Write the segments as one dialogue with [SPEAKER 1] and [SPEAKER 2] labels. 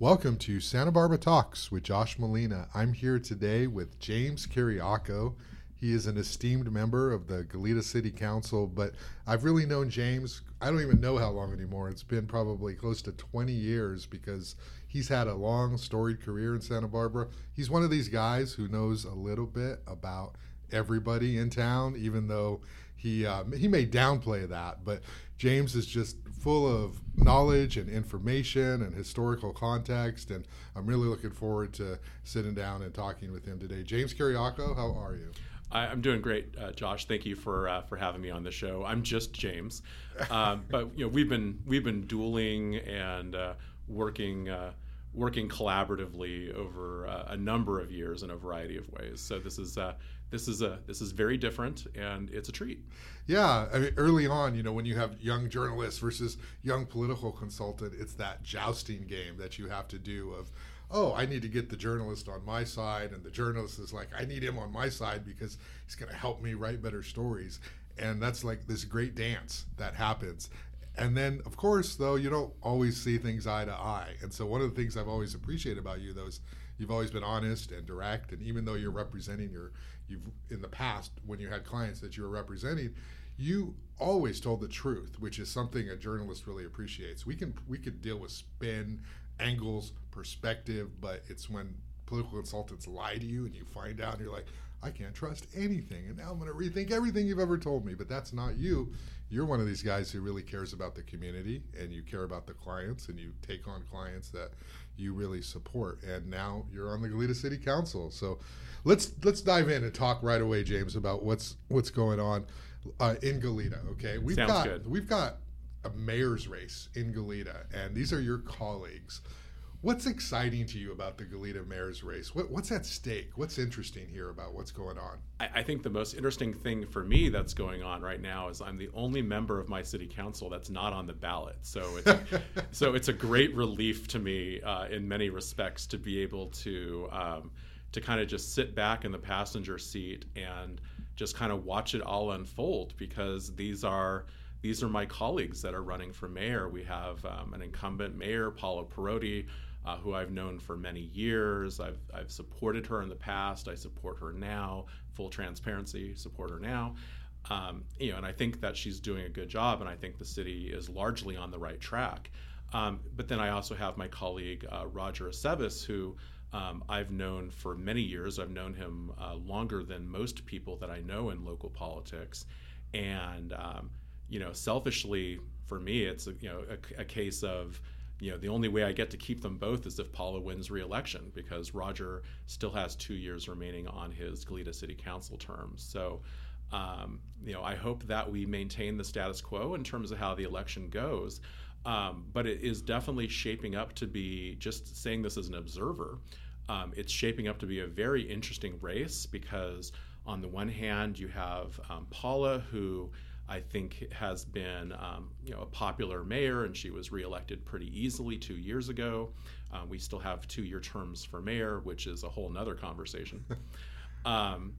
[SPEAKER 1] Welcome to Santa Barbara Talks with Josh Molina. I'm here today with James Kyriaco. He is an esteemed member of the Goleta City Council, but I've really known James, I don't even know how long anymore. It's been probably close to 20 years because he's had a long, storied career in Santa Barbara. He's one of these guys who knows a little bit about everybody in town, even though he um, he may downplay that, but James is just full of knowledge and information and historical context, and I'm really looking forward to sitting down and talking with him today. James Kyriaco, how are you?
[SPEAKER 2] I'm doing great, uh, Josh. Thank you for uh, for having me on the show. I'm just James, um, but you know we've been we've been dueling and uh, working uh, working collaboratively over uh, a number of years in a variety of ways. So this is uh, this is a this is very different and it's a treat.
[SPEAKER 1] Yeah, I mean, early on, you know, when you have young journalists versus young political consultant, it's that jousting game that you have to do of, oh, I need to get the journalist on my side, and the journalist is like, I need him on my side because he's going to help me write better stories, and that's like this great dance that happens. And then, of course, though, you don't always see things eye to eye. And so, one of the things I've always appreciated about you, though, is you've always been honest and direct. And even though you're representing your you've in the past when you had clients that you were representing, you always told the truth, which is something a journalist really appreciates. We can we could deal with spin, angles, perspective, but it's when political consultants lie to you and you find out and you're like, I can't trust anything, and now I'm going to rethink everything you've ever told me. But that's not you. You're one of these guys who really cares about the community and you care about the clients and you take on clients that you really support. And now you're on the Goleta City Council, so let's let's dive in and talk right away, James, about what's what's going on uh, in Goleta. Okay,
[SPEAKER 2] we've Sounds
[SPEAKER 1] got
[SPEAKER 2] good.
[SPEAKER 1] we've got a mayor's race in Goleta, and these are your colleagues. What's exciting to you about the Goleta mayor's race? What, what's at stake? What's interesting here about what's going on?
[SPEAKER 2] I, I, think the most interesting thing for me that's going on right now is I'm the only member of my city council that's not on the ballot. So it's so it's a great relief to me uh, in many respects to be able to. Um, to kind of just sit back in the passenger seat and just kind of watch it all unfold because these are these are my colleagues that are running for mayor. We have um, an incumbent mayor, Paula Perotti, uh, who I've known for many years. I've, I've supported her in the past. I support her now. Full transparency, support her now. Um, you know, and I think that she's doing a good job, and I think the city is largely on the right track. Um, but then I also have my colleague uh, Roger Aceves, who um, I've known for many years. I've known him uh, longer than most people that I know in local politics, and um, you know, selfishly for me, it's a, you know a, a, case of you know the only way I get to keep them both is if Paula wins re-election because Roger still has two years remaining on his Goleta City Council term. So. Um, you know, I hope that we maintain the status quo in terms of how the election goes. Um, but it is definitely shaping up to be, just saying this as an observer, um, it's shaping up to be a very interesting race because, on the one hand, you have um, Paula, who I think has been um, you know a popular mayor, and she was reelected pretty easily two years ago. Uh, we still have two-year terms for mayor, which is a whole nother conversation. Um,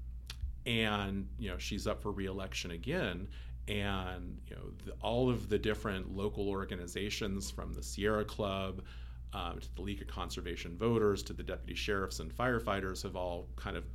[SPEAKER 2] and you know she's up for reelection again and you know the, all of the different local organizations from the Sierra Club um, to the League of Conservation Voters to the deputy sheriffs and firefighters have all kind of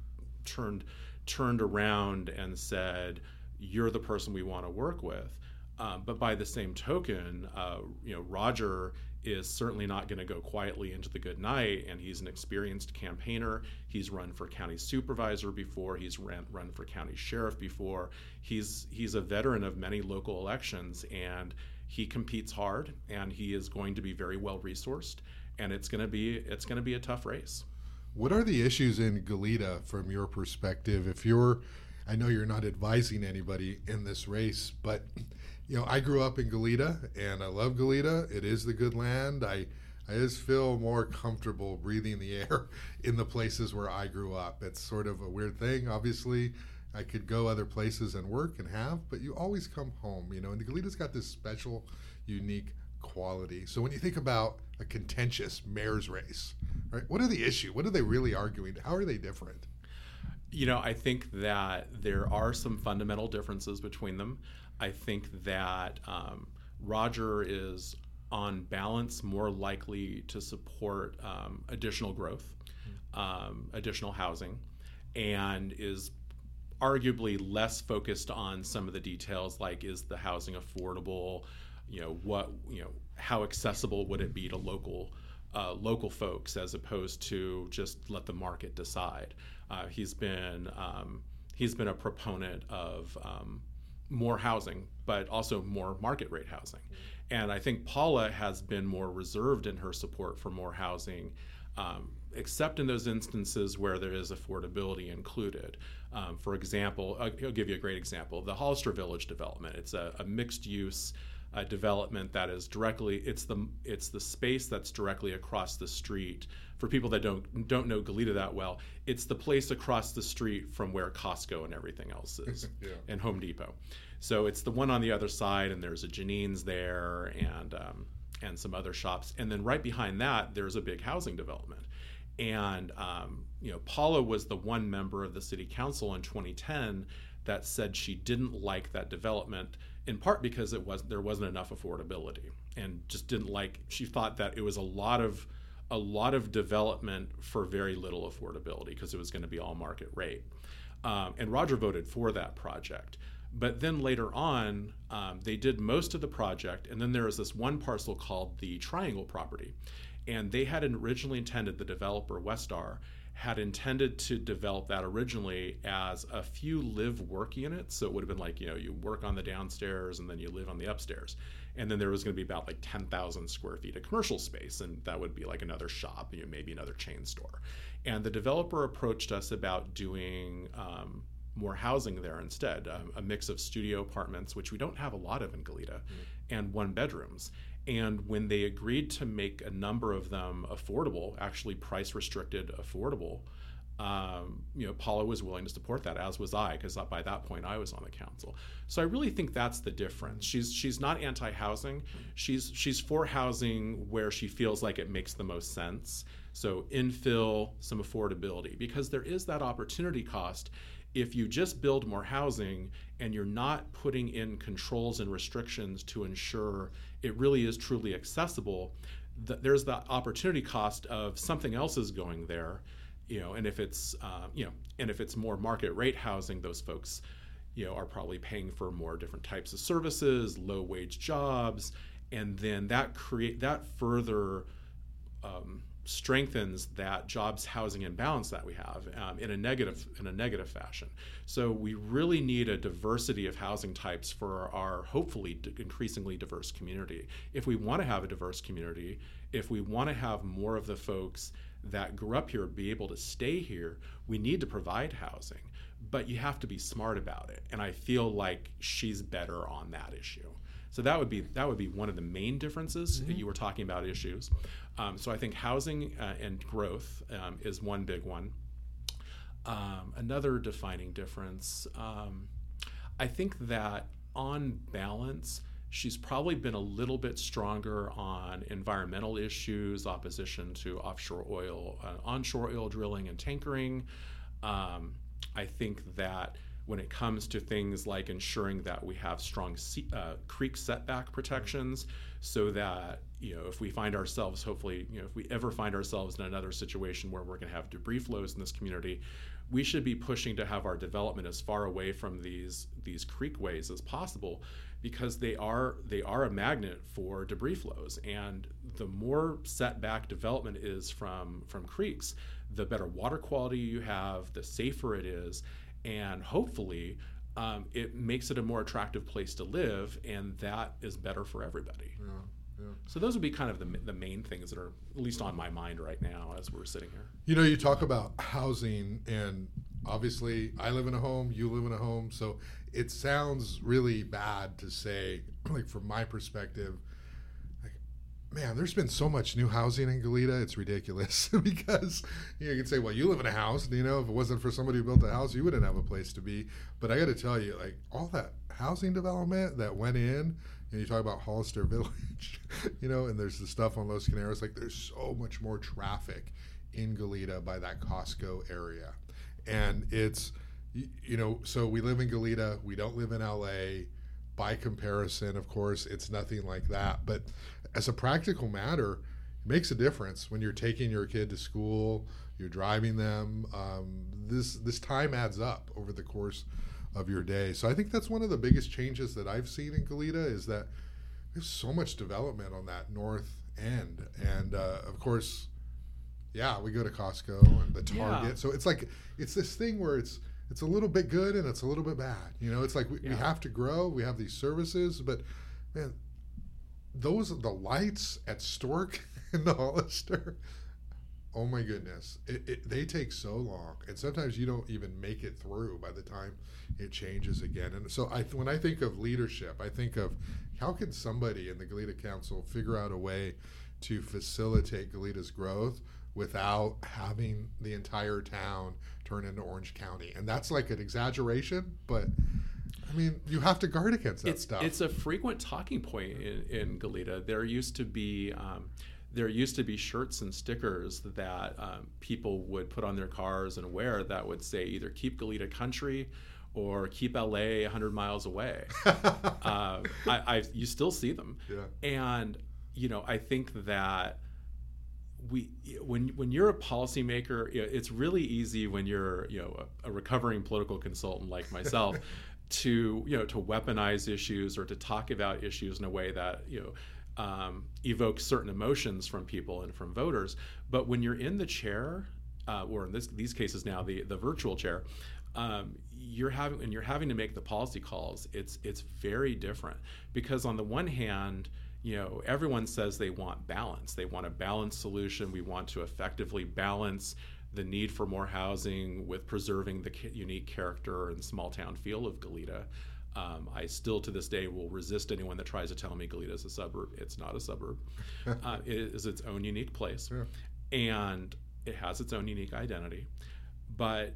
[SPEAKER 2] turned turned around and said you're the person we want to work with um, but by the same token uh, you know Roger is certainly not going to go quietly into the good night. And he's an experienced campaigner. He's run for county supervisor before. He's ran, run for county sheriff before. He's he's a veteran of many local elections, and he competes hard. And he is going to be very well resourced. And it's going to be it's going to be a tough race.
[SPEAKER 1] What are the issues in Goleta from your perspective? If you're, I know you're not advising anybody in this race, but you know, I grew up in Goleta and I love Goleta. It is the good land. I I just feel more comfortable breathing the air in the places where I grew up. It's sort of a weird thing. Obviously, I could go other places and work and have, but you always come home, you know. And the Goleta's got this special, unique quality. So when you think about a contentious mayor's race, right? What are the issue? What are they really arguing? How are they different?
[SPEAKER 2] You know, I think that there are some fundamental differences between them. I think that um, Roger is on balance, more likely to support um, additional growth, um, additional housing, and is arguably less focused on some of the details like is the housing affordable you know what you know how accessible would it be to local uh, local folks as opposed to just let the market decide uh, he's been um, he's been a proponent of um, more housing but also more market rate housing and I think Paula has been more reserved in her support for more housing um, except in those instances where there is affordability included. Um, for example, I'll, I'll, give you a great example the Hollister Village development. It's a, a mixed use uh, development that is directly it's the it's the space that's directly across the street. For people that don't don't know Goleta that well it's the place across the street from where Costco and everything else is yeah. and Home Depot. So it's the one on the other side and there's a Janine's there and um, and some other shops. And then right behind that there's a big housing development. And um, you know, Paula was the one member of the city council in 2010 that said she didn't like that development in part because it was there wasn't enough affordability and just didn't like she thought that it was a lot of a lot of development for very little affordability because it was going to be all market rate. Um, and roger voted for that project. But then later on um, they did most of the project and then there was this one parcel called the triangle property. And they had originally intended the developer Westar had intended to develop that originally as a few live work units. So it would have been like, you know, you work on the downstairs and then you live on the upstairs. And then there was going to be about like 10,000 square feet of commercial space. And that would be like another shop, you know, maybe another chain store. And the developer approached us about doing um, more housing there instead um, a mix of studio apartments, which we don't have a lot of in Goleta, mm-hmm. and one bedrooms. And when they agreed to make a number of them affordable, actually price restricted affordable, um, you know, Paula was willing to support that, as was I, because by that point I was on the council. So I really think that's the difference. She's she's not anti-housing. She's she's for housing where she feels like it makes the most sense. So infill, some affordability, because there is that opportunity cost if you just build more housing and you're not putting in controls and restrictions to ensure it really is truly accessible, th- there's the opportunity cost of something else is going there, you know, and if it's uh, you know, and if it's more market rate housing, those folks, you know, are probably paying for more different types of services, low wage jobs, and then that create that further um, strengthens that jobs housing imbalance that we have um, in a negative in a negative fashion. So we really need a diversity of housing types for our hopefully increasingly diverse community. If we want to have a diverse community, if we want to have more of the folks that grew up here be able to stay here, we need to provide housing. But you have to be smart about it. And I feel like she's better on that issue. So that would be that would be one of the main differences. Mm-hmm. You were talking about issues. Um, so I think housing uh, and growth um, is one big one. Um, another defining difference, um, I think that on balance, she's probably been a little bit stronger on environmental issues, opposition to offshore oil, uh, onshore oil drilling and tankering. Um, I think that when it comes to things like ensuring that we have strong uh, creek setback protections so that you know if we find ourselves hopefully you know if we ever find ourselves in another situation where we're going to have debris flows in this community we should be pushing to have our development as far away from these these creekways as possible because they are they are a magnet for debris flows. And the more setback development is from from creeks the better water quality you have the safer it is and hopefully um, it makes it a more attractive place to live, and that is better for everybody. Yeah, yeah. So those would be kind of the, the main things that are at least on my mind right now as we're sitting here.
[SPEAKER 1] You know, you talk about housing, and obviously, I live in a home, you live in a home, so it sounds really bad to say, like from my perspective, man, there's been so much new housing in Goleta, it's ridiculous because you, know, you can say, well, you live in a house, you know, if it wasn't for somebody who built a house, you wouldn't have a place to be. But I got to tell you, like all that housing development that went in, and you talk about Hollister Village, you know, and there's the stuff on Los Carneros, like there's so much more traffic in Goleta by that Costco area. And it's, you know, so we live in Goleta, we don't live in LA. By comparison, of course, it's nothing like that. But as a practical matter, it makes a difference when you're taking your kid to school, you're driving them. Um, this this time adds up over the course of your day. So I think that's one of the biggest changes that I've seen in Goleta is that there's so much development on that north end, and uh, of course, yeah, we go to Costco and the Target.
[SPEAKER 2] Yeah.
[SPEAKER 1] So it's like it's this thing where it's it's a little bit good and it's a little bit bad. You know, it's like we, we have to grow. We have these services, but man, those the lights at Storke and the Hollister. Oh my goodness, it, it, they take so long, and sometimes you don't even make it through by the time it changes again. And so, I when I think of leadership, I think of how can somebody in the Goleta Council figure out a way to facilitate Goleta's growth without having the entire town turn into Orange County, and that's like an exaggeration, but I mean, you have to guard against that
[SPEAKER 2] it's,
[SPEAKER 1] stuff.
[SPEAKER 2] It's a frequent talking point in, in Goleta. There used to be um, there used to be shirts and stickers that um, people would put on their cars and wear that would say either "Keep Goleta Country" or "Keep LA 100 miles away." uh, I, I you still see them,
[SPEAKER 1] yeah.
[SPEAKER 2] and you know I think that we when when you're a policymaker, it's really easy when you're you know a, a recovering political consultant like myself to you know to weaponize issues or to talk about issues in a way that you know um, evokes certain emotions from people and from voters. But when you're in the chair, uh, or in this, these cases now the the virtual chair, um, you're having and you're having to make the policy calls. It's it's very different because on the one hand, you know everyone says they want balance. They want a balanced solution. We want to effectively balance the need for more housing with preserving the unique character and small town feel of Goleta. Um, I still to this day will resist anyone that tries to tell me Goleta is a suburb. It's not a suburb. uh, it is its own unique place,
[SPEAKER 1] Yeah.
[SPEAKER 2] and it has its own unique identity. But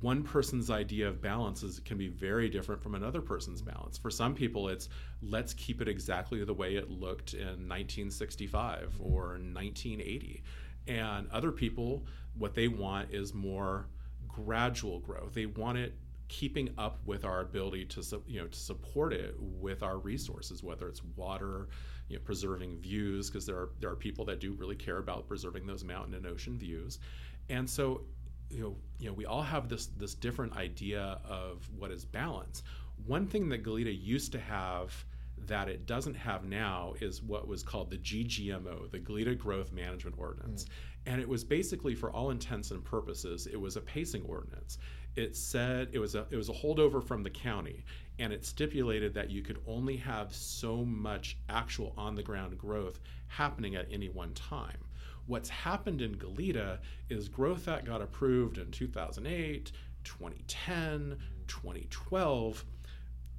[SPEAKER 2] one person's idea of balance is, can be very different from another person's balance. For some people, it's let's keep it exactly the way it looked in 1965 or 1980. And other people, what they want is more gradual growth. They want it keeping up with our ability to you know to support it with our resources, whether it's water, you know, preserving views, because there are there are people that do really care about preserving those mountain and ocean views, and so you know you know we all have this this different idea of what is balance. One thing that Goleta used to have that it doesn't have now is what was called the GGMO, the Goleta Growth Management Ordinance. Mm. And it was basically, for all intents and purposes, it was a pacing ordinance. It said it was a it was a holdover from the county, and it stipulated that you could only have so much actual on the ground growth happening at any one time. What's happened in Goleta is growth that got approved in 2008, 2010, 2012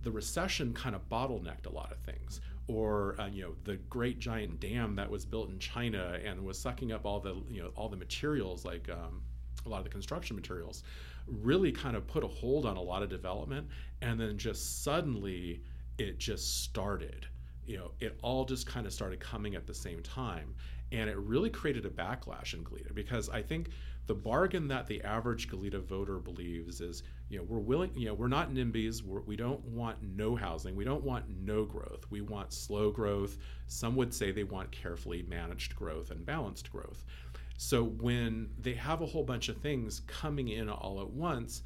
[SPEAKER 2] the recession kind of bottlenecked a lot of things. Or uh, you know the great giant dam that was built in China and was sucking up all the you know all the materials like um, a lot of the construction materials really kind of put a hold on a lot of development. And then just suddenly it just started. You know it all just kind of started coming at the same time. And it really created a backlash in Goleta because I think the bargain that the average Goleta voter believes is, you know, we're willing, you know, we're not NIMBYs. We're, we don't want no housing. We don't want no growth. We want slow growth. Some would say they want carefully managed growth and balanced growth. So when they have a whole bunch of things coming in all at once,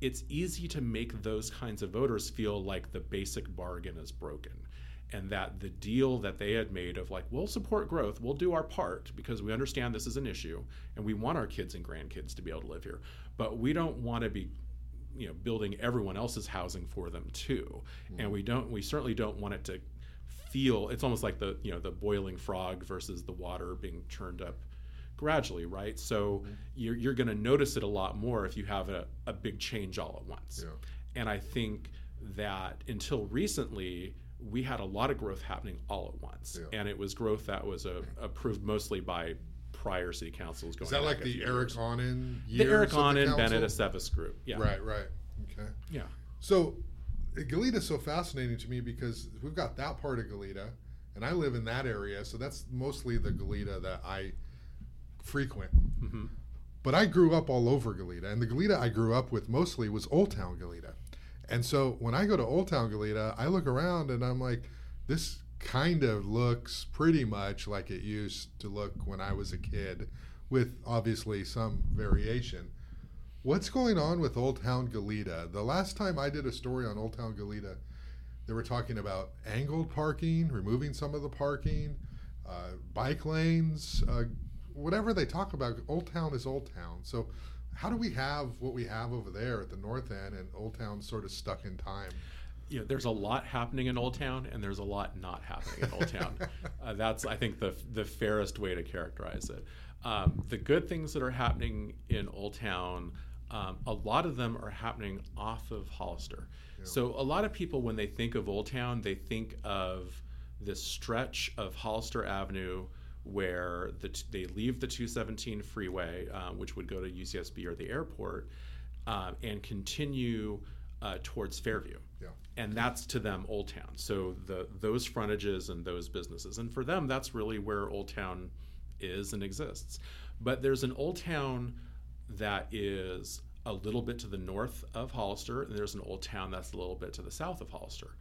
[SPEAKER 2] it's easy to make those kinds of voters feel like the basic bargain is broken and that the deal that they had made of like we'll support growth we'll do our part because we understand this is an issue and we want our kids and grandkids to be able to live here. But we don't want to be you know building everyone else's housing for them too. Mm-hmm. And we don't we certainly don't want it to feel it's almost like the you know the boiling frog versus the water being churned up gradually right? So mm-hmm. you're, you're going to notice it a lot more if you have a, a big change all at once.
[SPEAKER 1] Yeah.
[SPEAKER 2] and i think that until recently we had a lot of growth happening all at once
[SPEAKER 1] Yeah.
[SPEAKER 2] and it was growth that was uh, approved mostly by prior city councils going
[SPEAKER 1] Is that like the Eric
[SPEAKER 2] years. The eric
[SPEAKER 1] the
[SPEAKER 2] bennett Aceves group yeah
[SPEAKER 1] Right, right. Okay.
[SPEAKER 2] yeah
[SPEAKER 1] So, Goleta is so fascinating to me because we've got that part of Goleta, and I live in that area, so that's mostly the Goleta that I frequent.
[SPEAKER 2] hmm
[SPEAKER 1] But I grew up all over Goleta, and the Goleta I grew up with mostly was Old Town Goleta. And so when I go to Old Town Goleta, I look around and I'm like, this kind of looks pretty much like it used to look when I was a kid, with obviously some variation. What's going on with Old Town Goleta? The last time I did a story on Old Town Goleta, they were talking about angled parking, removing some of the parking, uh, bike lanes, uh, whatever they talk about. Old Town is Old Town. So, how do we have what we have over there at the north end and Old Town sort of stuck in time?
[SPEAKER 2] you know, there's a lot happening in Old Town, and there's a lot not happening in Old Town. uh, that's, I think, the the fairest way to characterize it. Um, the good things that are happening in Old Town, um, a lot of them are happening off of Hollister. Yeah. So a lot of people, when they think of Old Town, they think of this stretch of Hollister Avenue where the they leave the 217 freeway, uh, which would go to UCSB or the airport, uh, and continue uh, towards Fairview. Yeah. And that's to them Old Town. So the those frontages and those businesses, and for them, that's really where Old Town is and exists. But there's an Old Town that is a little bit to the north of Hollister, and there's an Old Town that's a little bit to the south of Hollister.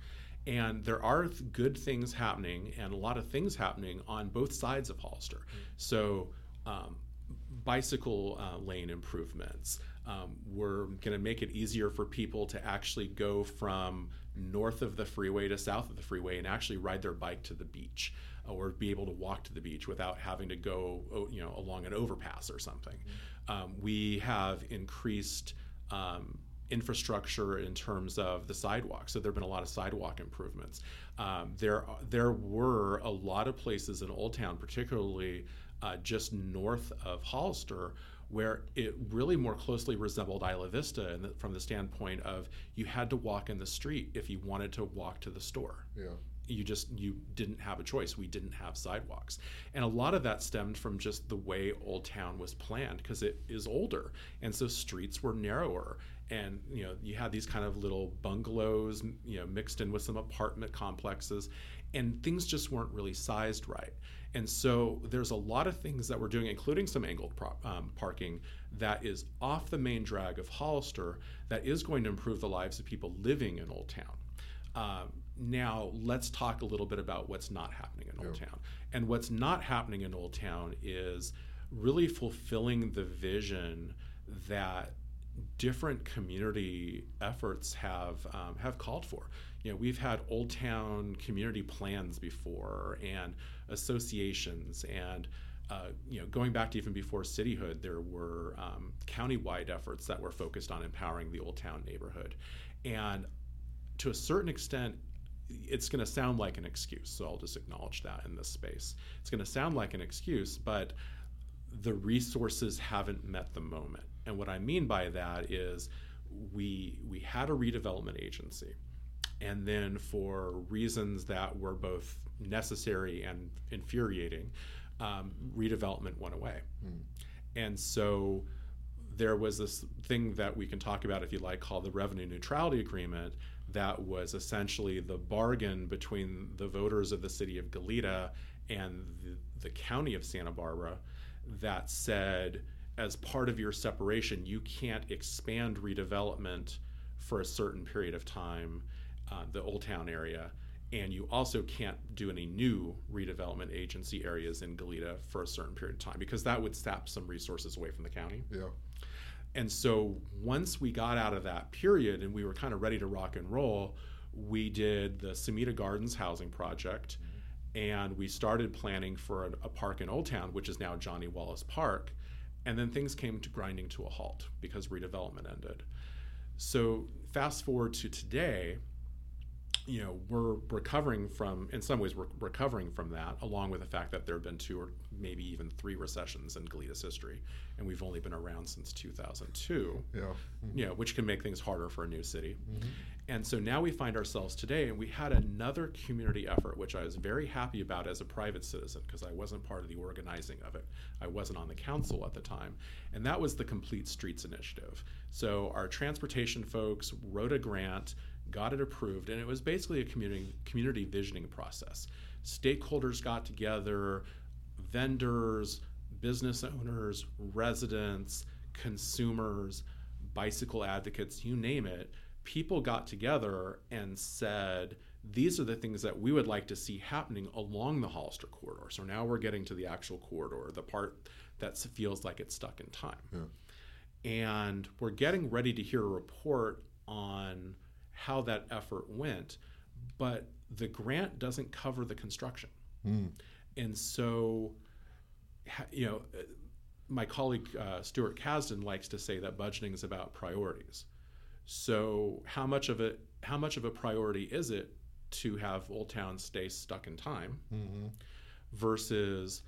[SPEAKER 2] And there are good things happening and a lot of things happening on both sides of Hollister. Mm-hmm. So, um, bicycle uh, lane improvements, um, we're going to make it easier for people to actually go from north of the freeway to south of the freeway and actually ride their bike to the beach or be able to walk to the beach without having to go you know along an overpass or something. Mm-hmm. Um, we have increased um, infrastructure in terms of the sidewalk. So there have been a lot of sidewalk improvements. Um, there there were a lot of places in Old Town, particularly uh, just north of Hollister, where it really more closely resembled Isla Vista the, from the standpoint of you had to walk in the street if you wanted to walk to the store.
[SPEAKER 1] Yeah.
[SPEAKER 2] You just you didn't have a choice. We didn't have sidewalks, and a lot of that stemmed from just the way Old Town was planned because it is older, and so streets were narrower, and you know you had these kind of little bungalows, you know, mixed in with some apartment complexes, and things just weren't really sized right. And so there's a lot of things that we're doing, including some angled pro- um, parking, that is off the main drag of Hollister that is going to improve the lives of people living in Old Town. Um, now, let's talk a little bit about what's not happening in Old Town. And what's not happening in Old Town is really fulfilling the vision that different community efforts have um, have called for. You know, we've had Old Town community plans before, and associations and uh, you know, going back to even before cityhood, there were um, countywide efforts that were focused on empowering the Old Town neighborhood, and to a certain extent, it's going to sound like an excuse. So I'll just acknowledge that in this space. It's going to sound like an excuse, but the resources haven't met the moment. And what I mean by that is, we we had a redevelopment agency, and then for reasons that were both necessary and infuriating, um, redevelopment went away. Mm. And so there was this thing that we can talk about, if you like, called the Revenue Neutrality Agreement, that was essentially the bargain between the voters of the city of Goleta and the, the county of Santa Barbara that said, as part of your separation, you can't expand redevelopment for a certain period of time, uh, the Old Town area and you also can't do any new redevelopment agency areas in Goleta for a certain period of time because that would sap some resources away from the county.
[SPEAKER 1] Yeah.
[SPEAKER 2] And so once we got out of that period and we were kind of ready to rock and roll, we did the Sumida Gardens housing project mm-hmm. and we started planning for a, a park in Old Town, which is now Jonny Wallis Park. And then things came to grinding to a halt because redevelopment ended. So fast forward to today, you know we're recovering from in some ways we're recovering from that along with the fact that there have been two or maybe even three recessions in Goleta's history and we've only been around since 2002
[SPEAKER 1] yeah
[SPEAKER 2] mm-hmm. you know which can make things harder for a new city mm-hmm. And so now we find ourselves today and we had another community effort which I was very happy about as a private citizen because I wasn't part of the organizing of it I wasn't on the council at the time and that was the complete streets initiative so our transportation folks wrote a grant got it approved, and it was basically a community community visioning process. Stakeholders got together, vendors, business owners, residents, consumers, bicycle advocates, you name it. People got together and said, these are the things that we would like to see happening along the Hollister corridor. So now we're getting to the actual corridor, the part that feels like it's stuck in time. Yeah. And we're getting ready to hear a report on how that effort went, but the grant doesn't cover the construction. Mm. And so, you know, my colleague uh, Stuart Kasdan likes to say that budgeting is about priorities. So, how much of it, how much of a priority is it to have Old Town stay stuck in time, mm-hmm. versus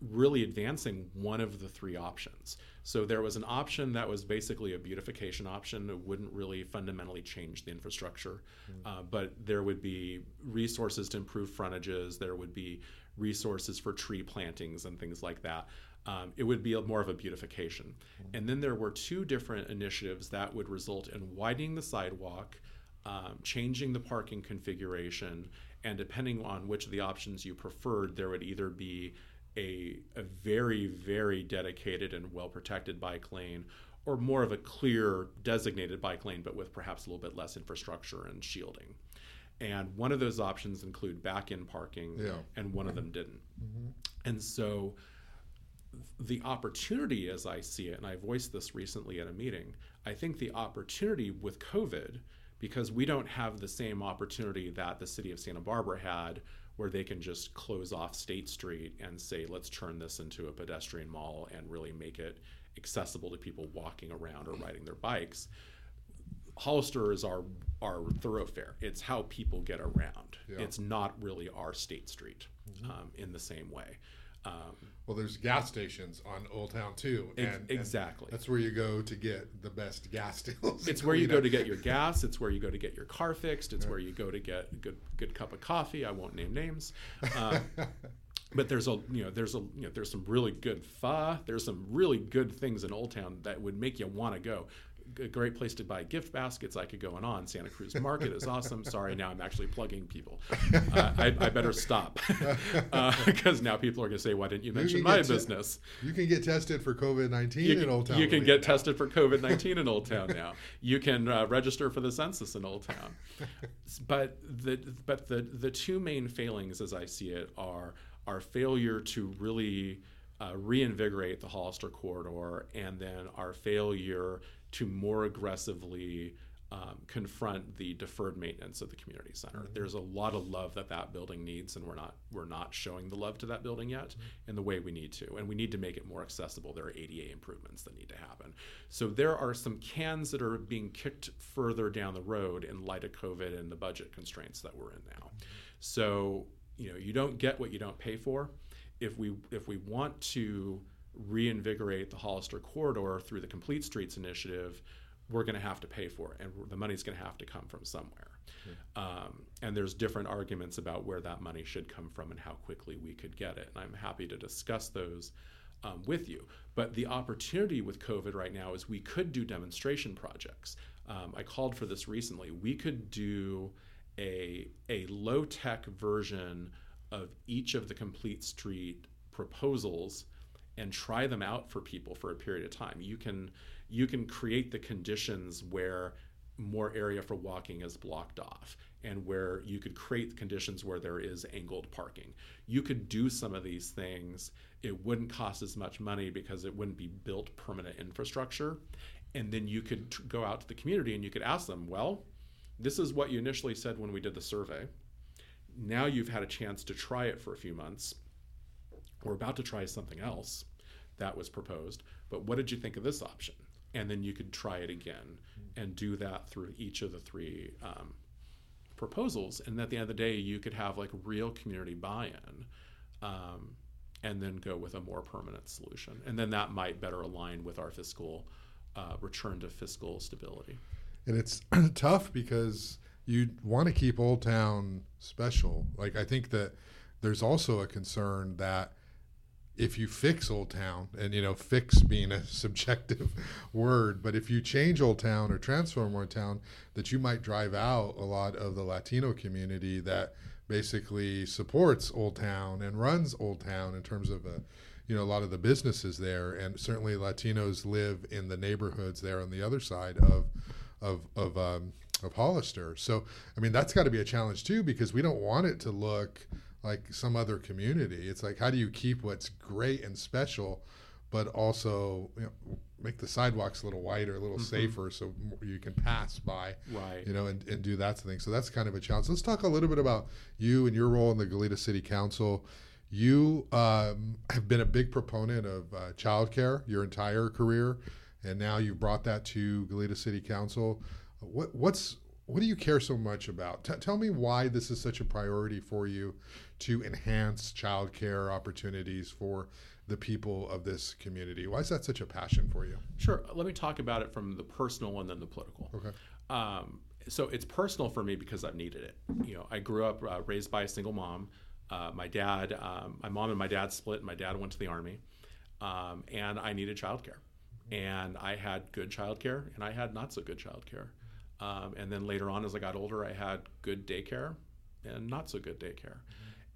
[SPEAKER 2] really advancing one of the three options. So there was an option that was basically a beautification option. It wouldn't really fundamentally change the infrastructure, mm-hmm. uh, but there would be resources to improve frontages. There would be resources for tree plantings and things like that. Um, it would be a, more of a beautification. And then there were two different initiatives that would result in widening the sidewalk, um, changing the parking configuration, and depending on which of the options you preferred, there would either be a, a very, very dedicated and well protected bike lane, or more of a clear designated bike lane, but with perhaps a little bit less infrastructure and shielding. And one of those options include back in parking, yeah. and one of them didn't. Mm-hmm. And so the opportunity, as I see it, and I voiced this recently at a meeting, I think the opportunity with COVID, because we don't have the same opportunity that the city of Santa Barbara had where they can just close off State Street and say, let's turn this into a pedestrian mall and really make it accessible to people walking around or riding their bikes. Hollister is our our thoroughfare. It's how people get around. Yeah. It's not really our State Street mm-hmm. um, in the same way.
[SPEAKER 1] Um, well, there's gas stations on Old Town too,
[SPEAKER 2] and, exactly.
[SPEAKER 1] And that's where you go to get the best gas deals.
[SPEAKER 2] It's where you go to get your gas. It's where you go to get your car fixed. It's yeah. where you go to get a good good cup of coffee. I won't name names. Uh, but there's a you know there's a you know there's some really good pho. There's some really good things in Old Town that would make you want to go a great place to buy gift baskets. I could go on. Santa Cruz Market is awesome. Sorry, now I'm actually plugging people. Uh, I, I, better stop because uh, now people are going to say, "Why didn't you mention you my business?"
[SPEAKER 1] you can get tested for COVID nineteen in Old Town.
[SPEAKER 2] You can get now. tested for COVID nineteen in Old Town now. You can uh, register for the census in Old Town. But the but the the two main failings, as I see it, are our failure to really uh, reinvigorate the Hollister corridor, and then our failure to more aggressively um, confront the deferred maintenance of the community center. Mm-hmm. There's a lot of love that that building needs, and we're not we're not showing the love to that building yet mm-hmm. in the way we need to, and we need to make it more accessible. There are ADA improvements that need to happen. So there are some cans that are being kicked further down the road in light of COVID and the budget constraints that we're in now. Mm-hmm. So you know you don't get what you don't pay for. If we if we want to reinvigorate the Hollister corridor through the Complete Streets initiative, we're going to have to pay for it, and the money's going to have to come from somewhere. Yeah. Um, and there's different arguments about where that money should come from and how quickly we could get it. And I'm happy to discuss those um, with you. But the opportunity with COVID right now is we could do demonstration projects. Um, I called for this recently. We could do a, a low tech version of each of the Complete Street proposals and try them out for people for a period of time. You can you can create the conditions where more area for walking is blocked off and where you could create conditions where there is angled parking. You could do some of these things. It wouldn't cost as much money because it wouldn't be built permanent infrastructure. And then you could t- go out to the community and you could ask them, well, this is what you initially said when we did the survey. Now you've had a chance to try it for a few months we're about to try something else that was proposed, but what did you think of this option? And then you could try it again and do that through each of the three um, proposals. And at the end of the day, you could have like real community buy in um, and then go with a more permanent solution. And then that might better align with our fiscal uh, return to fiscal stability.
[SPEAKER 1] And it's tough because you want to keep Old Town special. Like, I think that there's also a concern that if you fix Old Town, and you know, fix being a subjective word, but if you change Old Town or transform Old Town, that you might drive out a lot of the Latino community that basically supports Old Town and runs Old Town in terms of a, you know, a lot of the businesses there, and certainly Latinos live in the neighborhoods there on the other side of, of, of um, of Hollister. So, I mean, that's got to be a challenge too because we don't want it to look like some other community. It's like, how do you keep what's great and special, but also you know, make the sidewalks a little wider, a little mm-hmm. safer, so you can pass by,
[SPEAKER 2] right?
[SPEAKER 1] You know, and, and do that thing. So that's kind of a challenge. Let's talk a little bit about you and your role in the Goleta City Council. You um, have been a big proponent of uh, childcare your entire career, and now you've brought that to Goleta City Council. What, what's what do you care so much about? T- tell me why this is such a priority for you to enhance childcare opportunities for the people of this community. Why is that such a passion for you?
[SPEAKER 2] Sure. Let me talk about it from the personal and then the political.
[SPEAKER 1] Okay.
[SPEAKER 2] Um, so it's personal for me because I've needed it. You know, I grew up uh, raised by a single mom. Uh, my dad, um, my mom and my dad split. And my dad went to the army, um, and I needed childcare. And I had good childcare, and I had not so good childcare. Um, and then later on, as I got older, I had good daycare and not so good daycare.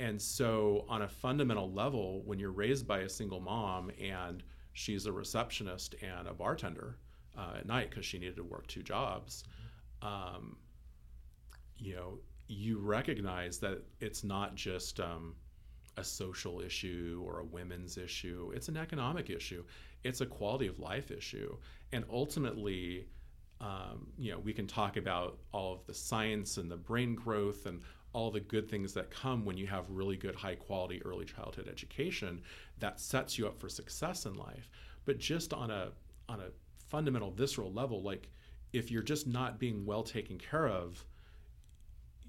[SPEAKER 2] And so, on a fundamental level, when you're raised by a single mom and she's a receptionist and a bartender uh, at night because she needed to work two jobs, um, you know, you recognize that it's not just um, a social issue or a women's issue, it's an economic issue, it's a quality of life issue. And ultimately, um, you know, we can talk about all of the science and the brain growth and all the good things that come when you have really good high quality early childhood education that sets you up for success in life. But just on a on a fundamental visceral level like if you're just not being well taken care of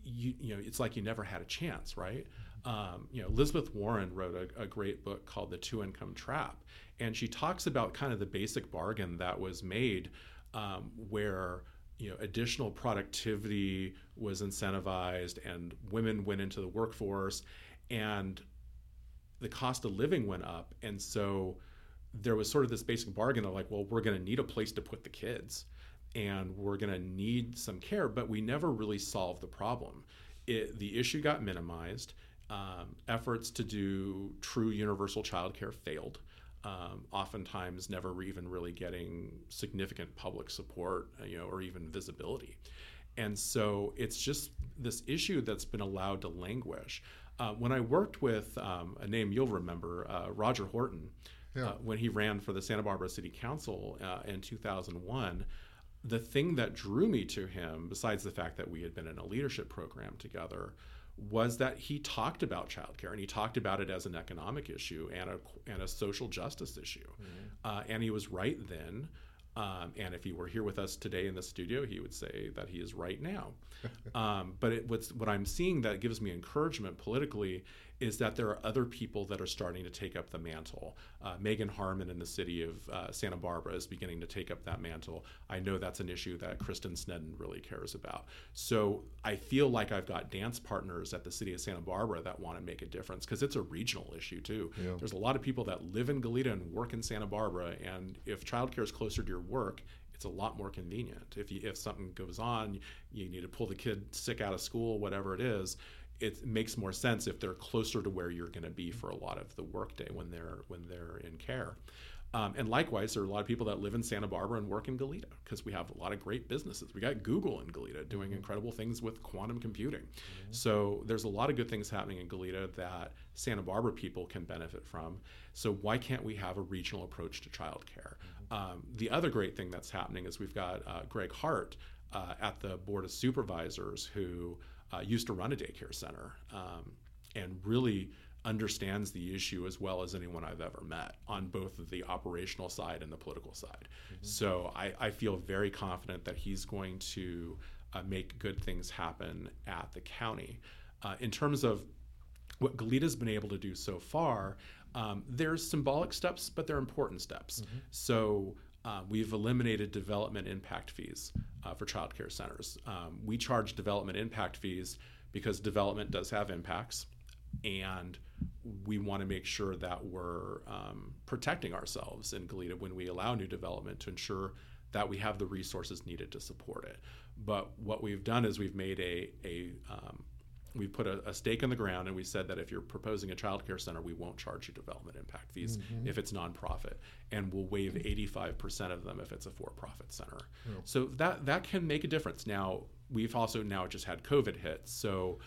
[SPEAKER 2] you you know it's like you never had a chance right? Um, you know elizabeth warren wrote a, a great book called the two income trap and she talks about kind of the basic bargain that was made um, where you know additional productivity was incentivized and women went into the workforce and the cost of living went up. And so there was sort of this basic bargain of like well we're going to need a place to put the kids and we're going to need some care but we never really solved the problem. It, the issue got minimized. Um, efforts to do true universal child care failed um, oftentimes never even really getting significant public support, uh, you know, or even visibility. And so it's just this issue that's been allowed to languish. Uh, when I worked with um, a name you'll remember, uh, Roger Horton, yeah. uh, when he ran for the Santa Barbara City Council uh, in 2001, the thing that drew me to him, besides the fact that we had been in a leadership program together, was that he talked about childcare and he talked about it as an economic issue and a, and a social justice issue. Mm-hmm. Uh, and he was right then. Um, and if he were here with us today in the studio, he would say that he is right now. um, but it, what's, what I'm seeing that gives me encouragement politically is that there are other people that are starting to take up the mantle. Uh, Meagan Harmon in the city of uh, Santa Barbara is beginning to take up that mantle. I know that's an issue that Kristen Sneddon really cares about. So I feel like I've got dance partners at the city of Santa Barbara that want to make a difference because it's a regional issue too. Yeah. There's a lot of people that live in Goleta and work in Santa Barbara, and if childcare is closer to your work, it's a lot more convenient. If you, if something goes on, you need to pull the kid sick out of school, whatever it is it makes more sense if they're closer to where you're going to be for a lot of the workday when they're when they're in care. Um, and likewise, there are a lot of people that live in Santa Barbara and work in Goleta because we have a lot of great businesses. We got Google in Goleta doing mm-hmm. incredible things with quantum computing. Mm-hmm. So there's a lot of good things happening in Goleta that Santa Barbara people can benefit from. So why can't we have a regional approach to childcare? Mm-hmm. Um, the other great thing that's happening is we've got uh, Greg Hart uh, at the Board of Supervisors who uh, used to run a daycare center um, and really understands the issue as well as anyone I've ever met on both the operational side and the political side. Mm-hmm. So I, I, feel very confident that he's going to uh, make good things happen at the county. Uh, in terms of what Goleta's been able to do so far, um, there's symbolic steps, but they're important steps. Mm-hmm. So uh, we've eliminated development impact fees uh, for childcare centers. Um, we charge development impact fees because development does have impacts, and we want to make sure that we're um, protecting ourselves in Goleta when we allow new development to ensure that we have the resources needed to support it. But what we've done is we've made a, a um, we put a, a, stake in the ground and we said that if you're proposing a child care center, we won't charge you development impact fees mm-hmm. if it's nonprofit, and we'll waive 85% of them if it's a for-profit center. Yeah. So that that can make a difference. Now we've also now just had COVID hit, so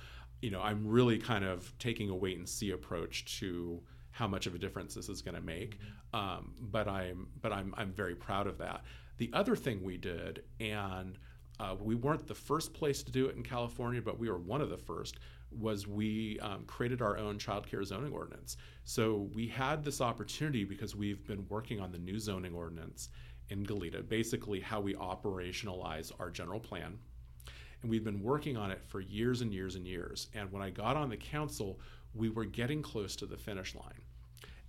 [SPEAKER 2] you know I'm really kind of taking a wait and see approach to how much of a difference this is going to make. Mm-hmm. Um, but I'm but I'm I'm very proud of that. The other thing we did and uh, we weren't the first place to do it in California, but we were one of the first. Was we um, created our own child care zoning ordinance. So we had this opportunity because we've been working on the new zoning ordinance in Goleta, basically how we operationalize our general plan. And we've been working on it for years and years and years. And when I got on the council, we were getting close to the finish line.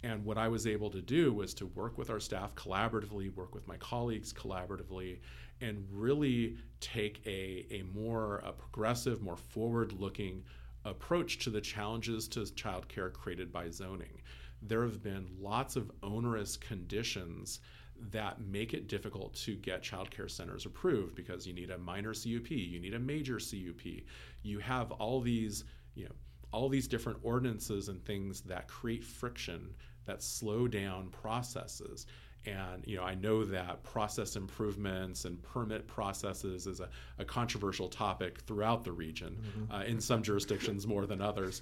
[SPEAKER 2] And what I was able to do was to work with our staff collaboratively, work with my colleagues collaboratively, and really take a, a more a progressive, more forward looking approach to the challenges to childcare created by zoning. There have been lots of onerous conditions that make it difficult to get childcare centers approved because you need a minor CUP, you need a major CUP. You have all these, you know, all these different ordinances and things that create friction that slow down processes and you know i know that process improvements and permit processes is a, a controversial topic throughout the region mm-hmm. uh, in some jurisdictions more than others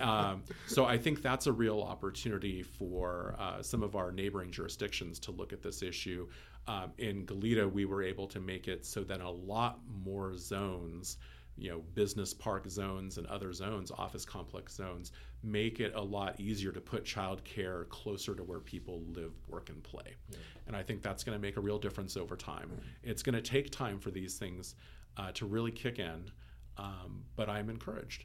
[SPEAKER 2] um, so i think that's a real opportunity for uh, some of our neighboring jurisdictions to look at this issue um, in goleta we were able to make it so that a lot more zones you know business park zones and other zones office complex zones make it a lot easier to put childcare closer to where people live work and play yeah. and i think that's going to make a real difference over time it's going to take time for these things uh, to really kick in um, but i'm encouraged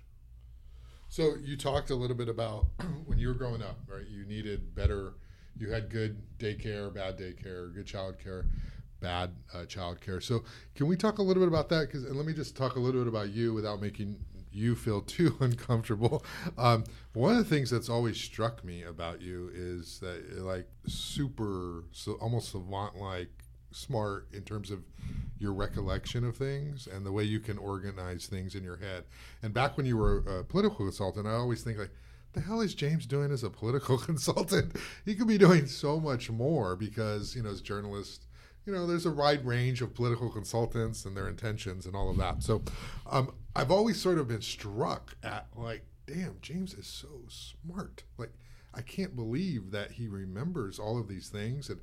[SPEAKER 1] so you talked a little bit about when you were growing up right you needed better you had good daycare bad daycare good childcare bad uh, child care. So, can we talk a little bit about that? Because let me just talk a little bit about you without making you feel too uncomfortable. Um, one of the things that's always struck me about you is that like super, so almost savant-like smart in terms of your recollection of things and the way you can organize things in your head. And back when you were a political consultant, I always think like, the hell is James doing as a political consultant? He could be doing so much more because, you know, as journalists, you know, there's a wide range of political consultants and their intentions and all of that. So um, I've always sort of been struck at like, damn, James is so smart. Like, I can't believe that he remembers all of these things. And,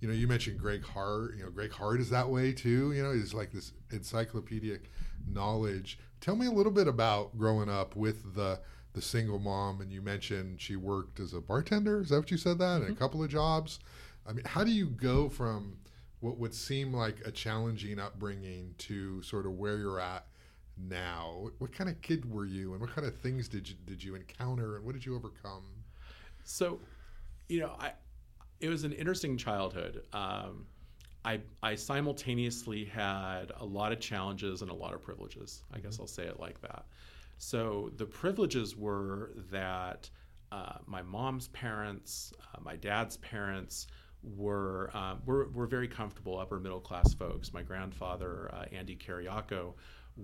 [SPEAKER 1] you know, you mentioned Gregg Hart. You know, Gregg Hart is that way too. You know, he's like this encyclopedic knowledge. Tell me a little bit about growing up with the the single mom, and you mentioned she worked as a bartender. Is that what you said? That mm-hmm. and a couple of jobs. I mean, how do you go from what would seem like a challenging upbringing to sort of where you're at now. What kind of kid were you, and what kind of things did you did you encounter, and what did you overcome?
[SPEAKER 2] So, you know, I it was an interesting childhood. Um, I I simultaneously had a lot of challenges and a lot of privileges. I guess mm-hmm. I'll say it like that. So the privileges were that uh, my mom's parents, uh, my dad's parents were, um, were, were very comfortable upper middle class folks. My grandfather, uh, Andy Kyriaco,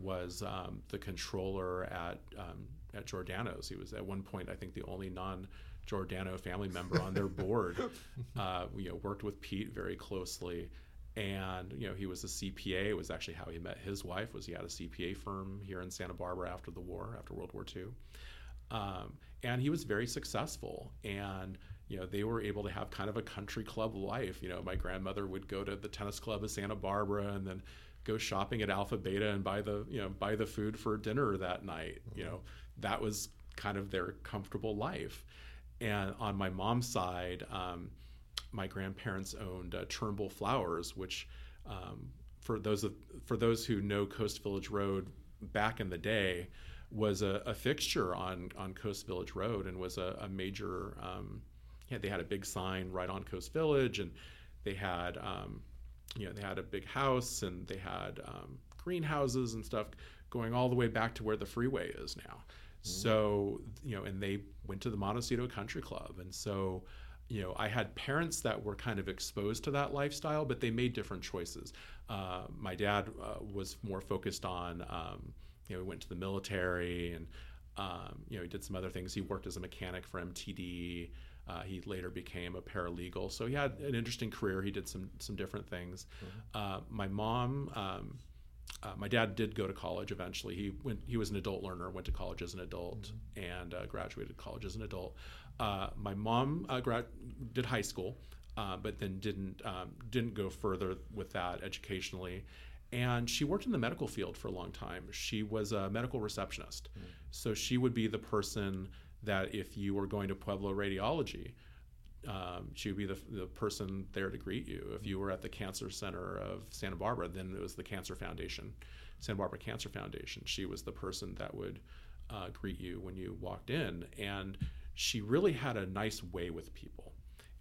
[SPEAKER 2] was um, the controller at, um, at Jordano's. He was at one point, I think, the only non Giordano family member on their board. Uh, you know, worked with Pete very closely. And you know he was a CPA. It was actually how he met his wife. Was he had a CPA firm here in Santa Barbara after the war, after World War II, um, and he was very successful. And you know, they were able to have kind of a country club life. You know, my grandmother would go to the tennis club of Santa Barbara and then go shopping at Alpha Beta and buy the, you know, buy the food for dinner that night. You know, that was kind of their comfortable life. And on my mom's side, um, my grandparents owned uh, Turnbull Flowers, which um, for those of, for those who know Coast Village Road back in the day was a, a fixture on on Coast Village Road and was a, a major um, yeah, they had a big sign right on Coast Village, and they had um, you know they had a big house and they had um, greenhouses and stuff going all the way back to where the freeway is now. Mm. So you know, and they went to the Montecito Country Club, and so you know, I had parents that were kind of exposed to that lifestyle, but they made different choices. Uh, my dad uh, was more focused on um, you know, he went to the military and um, you know, he did some other things. He worked as a mechanic for MTD. Uh, he later became a paralegal. So he had an interesting career. He did some some different things. Mm-hmm. Uh, my mom, um, uh, my dad did go to college eventually. He went. He was an adult learner. Went to college as an adult mm-hmm. and uh, graduated college as an adult. Uh, my mom uh, grad- did high school, but then didn't um, didn't go further with that educationally and she worked in the medical field for a long time. She was a medical receptionist. Mm. So she would be the person that if you were going to Pueblo Radiology, um, she would be the, the person there to greet you. If you were at the Cancer Center of Santa Barbara, then it was the Cancer Foundation, Santa Barbara Cancer Foundation. She was the person that would uh, greet you when you walked in. And she really had a nice way with people.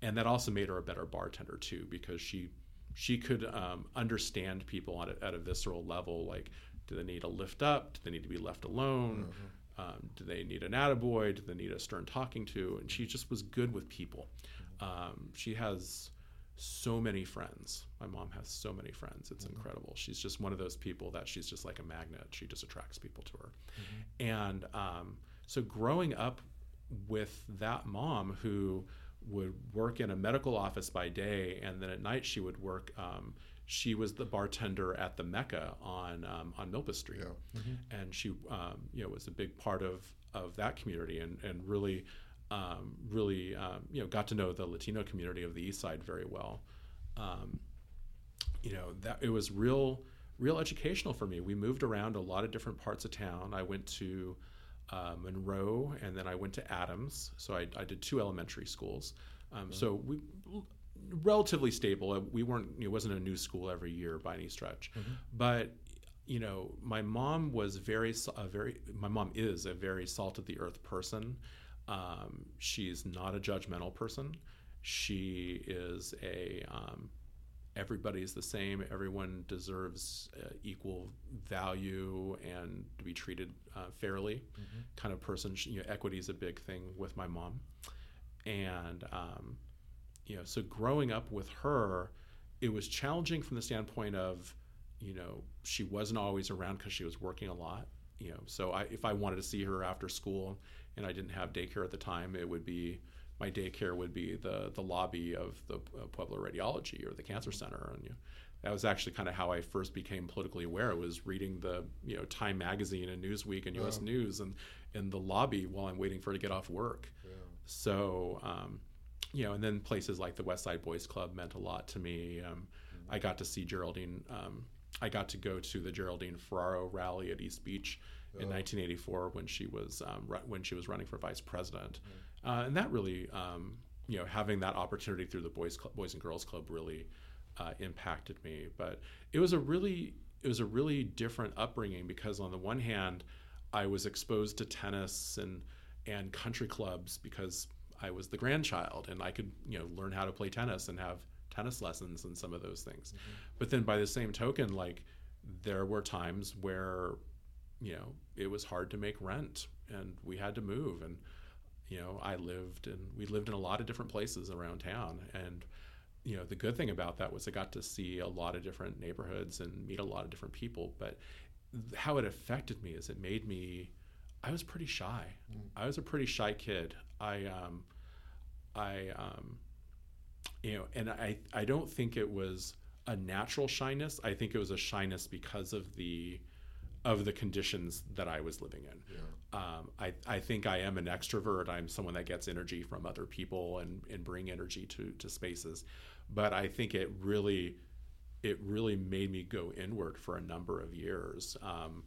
[SPEAKER 2] And that also made her a better bartender, too, because she she could um, understand people a, at a visceral level like do they need a lift up do they need to be left alone mm-hmm. Um, do they need an attaboy? Do they need a stern talking to? And she just was good with people. Um, she has so many friends. My mom has so many friends. It's mm-hmm. incredible. She's just one of those people that she's just like a magnet. She just attracts people to her. Mm-hmm. and um, so growing up with that mom who would work in a medical office by day, and then at night she would work. Um, she was the bartender at the Mecca on um, on Milpas Street, yeah. mm-hmm. and she um, you know was a big part of of that community, and and really um, really um, you know got to know the Latino community of the East Side very well. Um, you know that it was real real educational for me. We moved around a lot of different parts of town. I went to uh, Monroe, and then I went to Adams. So I, I did two elementary schools. Um, So we relatively stable. Uh, we weren't. It wasn't a new school every year by any stretch, mm-hmm. but you know, my mom was very, a very. My mom is a very salt of the earth person. Um, she's not a judgmental person. She is a um, everybody's the same. Everyone deserves uh, equal value and to be treated uh, fairly. Mm-hmm. Kind of person. You know, equity is a big thing with my mom, and um, you know, so growing up with her, it was challenging from the standpoint of, you know, she wasn't always around because she was working a lot. You know, so I, if I wanted to see her after school and I didn't have daycare at the time, it would be my daycare would be the the lobby of the uh, Pueblo Radiology or the Cancer Center, and you know, that was actually kind of how I first became politically aware. It was reading the you know Time magazine and Newsweek and U.S. News and in the lobby while I'm waiting for her to get off work. Yeah. So. Um, you know, and then places like the West Side Boys Club meant a lot to me. Um, mm-hmm. I got to see Geraldine. Um, I got to go to the Geraldine Ferraro rally at East Beach in 1984 when she was um, when she was running for vice president. Mm-hmm uh, and that really, um, you know, having that opportunity through the Boys Club, Boys and Girls Club really uh, impacted me. But it was a really it was a really different upbringing because on the one hand, I was exposed to tennis and and country clubs because I was the grandchild and I could you know learn how to play tennis and have tennis lessons and some of those things. Mm-hmm. But then by the same token, like there were times where you know it was hard to make rent and we had to move and you know, I lived and we lived in a lot of different places around town. And, you know, the good thing about that was I got to see a lot of different neighborhoods and meet a lot of different people. But how it affected me is it made me, I was pretty shy. Mm. I was a pretty shy kid. I, um, I, um, you know, and I, I don't think it was a natural shyness. I think it was a shyness because of the, of the conditions that I was living in. Yeah. Um, I, I think I am an extrovert. I'm someone that gets energy from other people and, and bring energy to, to spaces. But I think it really it really made me go inward for a number of years. Um,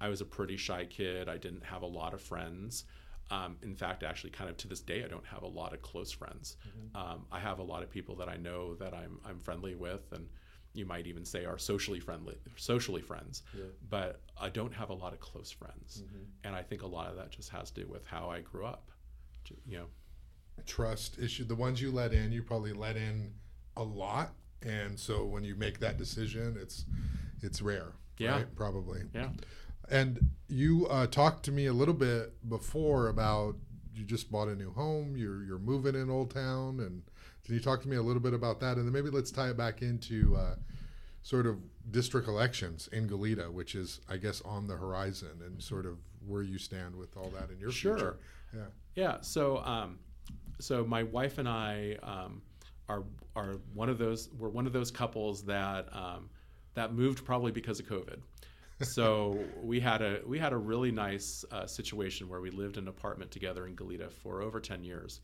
[SPEAKER 2] I was a pretty shy kid. I didn't have a lot of friends. Um, in fact, actually, kind of to this day, I don't have a lot of close friends. Mm-hmm. Um, I have a lot of people that I know that I'm I'm friendly with, and you might even say are socially friendly, socially friends. Yeah. But I don't have a lot of close friends, mm-hmm. and I think a lot of that just has to do with how I grew up. You know,
[SPEAKER 1] trust issue. The ones you let in, you probably let in a lot, and so when you make that decision, it's it's rare.
[SPEAKER 2] Yeah,
[SPEAKER 1] right? probably.
[SPEAKER 2] Yeah.
[SPEAKER 1] And you uh, talked to me a little bit before about you just bought a new home. You're you're moving in Old Town, and can you talk to me a little bit about that? And then maybe let's tie it back into uh, sort of district elections in Goleta, which is, I guess, on the horizon, and sort of where you stand with all that in your
[SPEAKER 2] Sure.
[SPEAKER 1] future. Yeah.
[SPEAKER 2] Yeah. So, um, so my wife and I um, are are one of those. We're one of those couples that um, that moved probably because of COVID. So we had a we had a really nice uh, situation where we lived in an apartment together in Goleta for over ten years,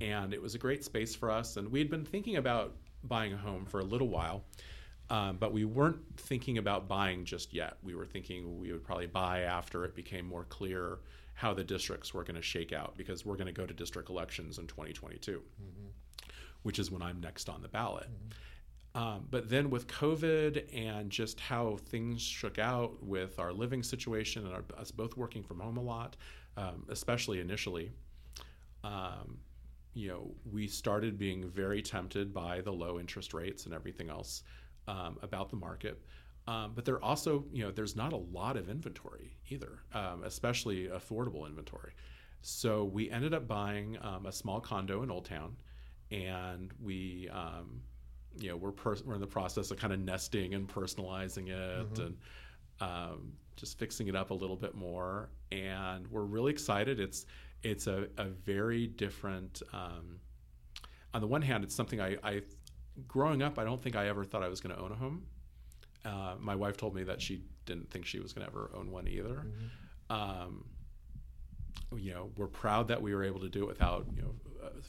[SPEAKER 2] and it was a great space for us. And we had been thinking about buying a home for a little while. Um, but we weren't thinking about buying just yet. We were thinking we would probably buy after it became more clear how the districts were going to shake out because we're going to go to district elections in 2022, which is when I'm next on the ballot. Um, but then with COVID and just how things shook out with our living situation and our, us both working from home a lot, um, especially initially, um, you know, we started being very tempted by the low interest rates and everything else um, about the market. Um, but there also, you know, there's not a lot of inventory either, um, especially affordable inventory. So we ended up buying a small condo in Old Town, and we, you know, we're pers- we're in the process of kind of nesting and personalizing it and um, just fixing it up a little bit more. And we're really excited. It's it's a, a very different. Um, on the one hand, it's something I, I growing up, I don't think I ever thought I was going to own a home. Uh, my wife told me that she didn't think she was going to ever own one either. Um, you know, we're proud that we were able to do it without you know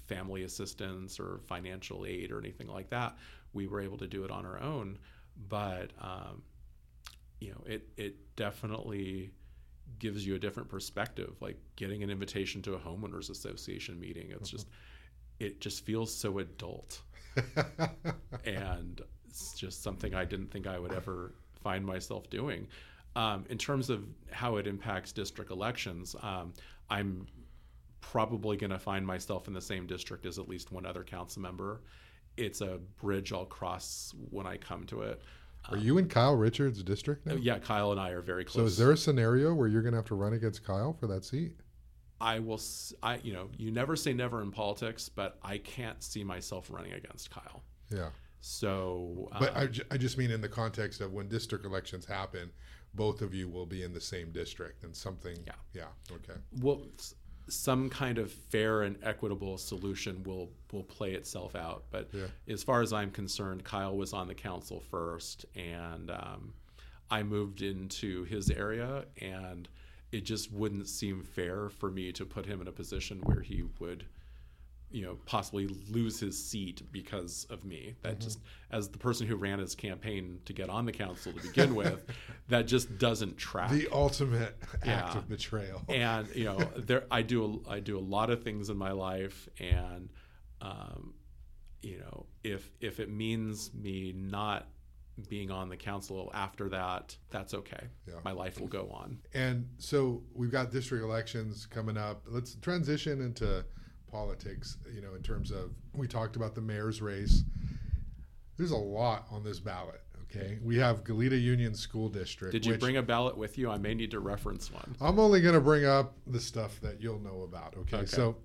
[SPEAKER 2] family assistance or financial aid or anything like that. We were able to do it on our own, but um, you know, it it definitely gives you a different perspective. Like getting an invitation to a homeowners association meeting, it's just it just feels so adult and it's just something I didn't think I would ever find myself doing. Um, in terms of how it impacts district elections, um, I'm probably going to find myself in the same district as at least one other council member. It's a bridge I'll cross when I come to it.
[SPEAKER 1] Are you in Kyle Richards' district now?
[SPEAKER 2] Yeah, Kyle and I are very close.
[SPEAKER 1] So is there a scenario where you're going to have to run against Kyle for that seat?
[SPEAKER 2] I will. I you know you never say never in politics, but I can't see myself running against Kyle.
[SPEAKER 1] Yeah.
[SPEAKER 2] So,
[SPEAKER 1] But
[SPEAKER 2] um,
[SPEAKER 1] I, ju- I just mean in the context of when district elections happen, both of you will be in the same district and something.
[SPEAKER 2] Yeah.
[SPEAKER 1] Yeah. Okay.
[SPEAKER 2] well, some kind of fair and equitable solution will will play itself out. But
[SPEAKER 1] Yeah.
[SPEAKER 2] as far as I'm concerned, Kyle was on the council first, and um, I moved into his area, and it just wouldn't seem fair for me to put him in a position where he would. You know, possibly lose his seat because of me. That just, as the person who ran his campaign to get on the council to begin with, that just doesn't track
[SPEAKER 1] The ultimate act of betrayal.
[SPEAKER 2] and you know there i do i do a lot of things in my life and um, you know if if it means me not being on the council after that that's okay
[SPEAKER 1] Yeah.
[SPEAKER 2] my life will go on
[SPEAKER 1] And so we've got district elections coming up. Let's transition into politics, you know, in terms of we talked about the mayor's race. There's a lot on this ballot, okay? We have Goleta Union School District.
[SPEAKER 2] did you
[SPEAKER 1] which
[SPEAKER 2] bring a ballot with you i may need to reference one
[SPEAKER 1] I'm only going to bring up the stuff that you'll know about, okay?
[SPEAKER 2] Okay.
[SPEAKER 1] So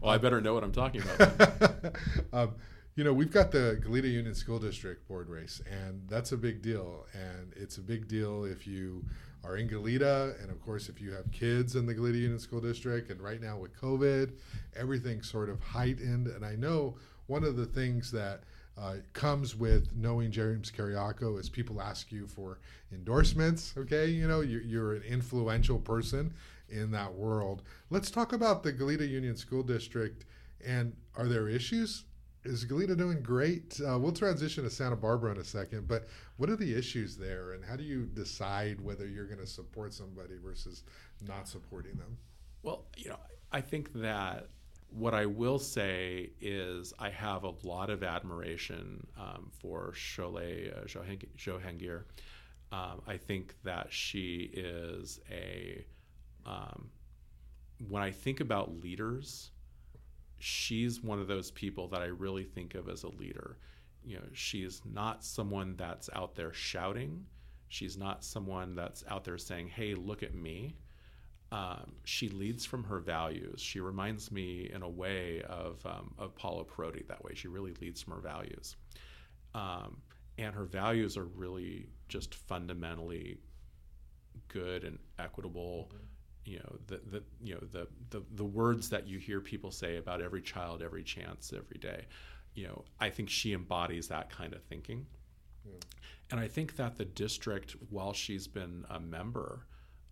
[SPEAKER 2] well i better know what i'm talking about
[SPEAKER 1] um, you know, we've got the Goleta Union School District board race, and that's a big deal. And it's a big deal if you are in Goleta, and of course, if you have kids in the Goleta Union School District. And right now with COVID, everything's sort of heightened. And I know one of the things that uh, comes with knowing James Kyriaco is people ask you for endorsements. Okay, you know, you're, you're an influential person in that world. Let's talk about the Goleta Union School District. And are there issues? Is Goleta doing great? Uh, we'll transition to Santa Barbara in a second, but what are the issues there, and how do you decide whether you're going to support somebody versus not supporting them?
[SPEAKER 2] Well, you know, I think that what I will say is I have a lot of admiration um, for Sholeh uh, Jahangir. Um, I think that she is a. Um, when I think about leaders, she's one of those people that I really think of as a leader. You know, she's not someone that's out there shouting. She's not someone that's out there saying, "Hey, look at me." um, she leads from her values. She reminds me in a way of um, of Paula Perotte that way. She really leads from her values, um, and her values are really just fundamentally good and equitable. You know the, the you know the, the the words that you hear people say about every child, every chance, every day. You know, I think she embodies that kind of thinking. And I think that the district, while she's been a member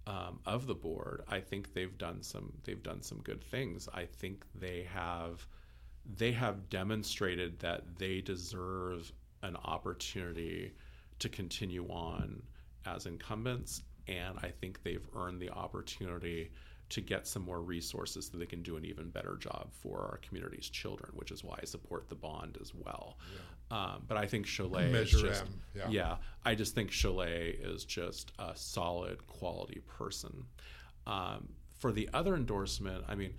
[SPEAKER 2] um, of the board, I think they've done some they've done some good things. I think they have they have demonstrated that they deserve an opportunity to continue on as incumbents, and I think they've earned the opportunity to get some more resources so they can do an even better job for our community's children, which is why I support the bond as well. Yeah. Um, but I think Sholeh Measure is just, yeah. yeah. I just think Sholeh is just a solid quality person. Um, for the other endorsement, I mean,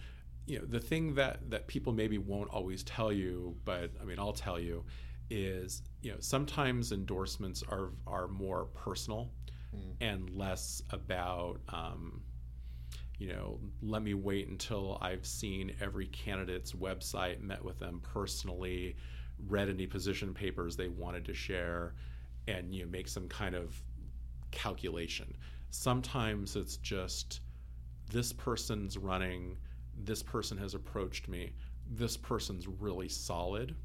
[SPEAKER 2] you know, the thing that that people maybe won't always tell you, but I mean, I'll tell you, is you know sometimes endorsements are are more personal mm. and less about. Um, you know, let me wait until I've seen every candidate's website, met with them personally, read any position papers they wanted to share, and you know, make some kind of calculation. Sometimes it's just this person's running, this person has approached me, this person's really solid.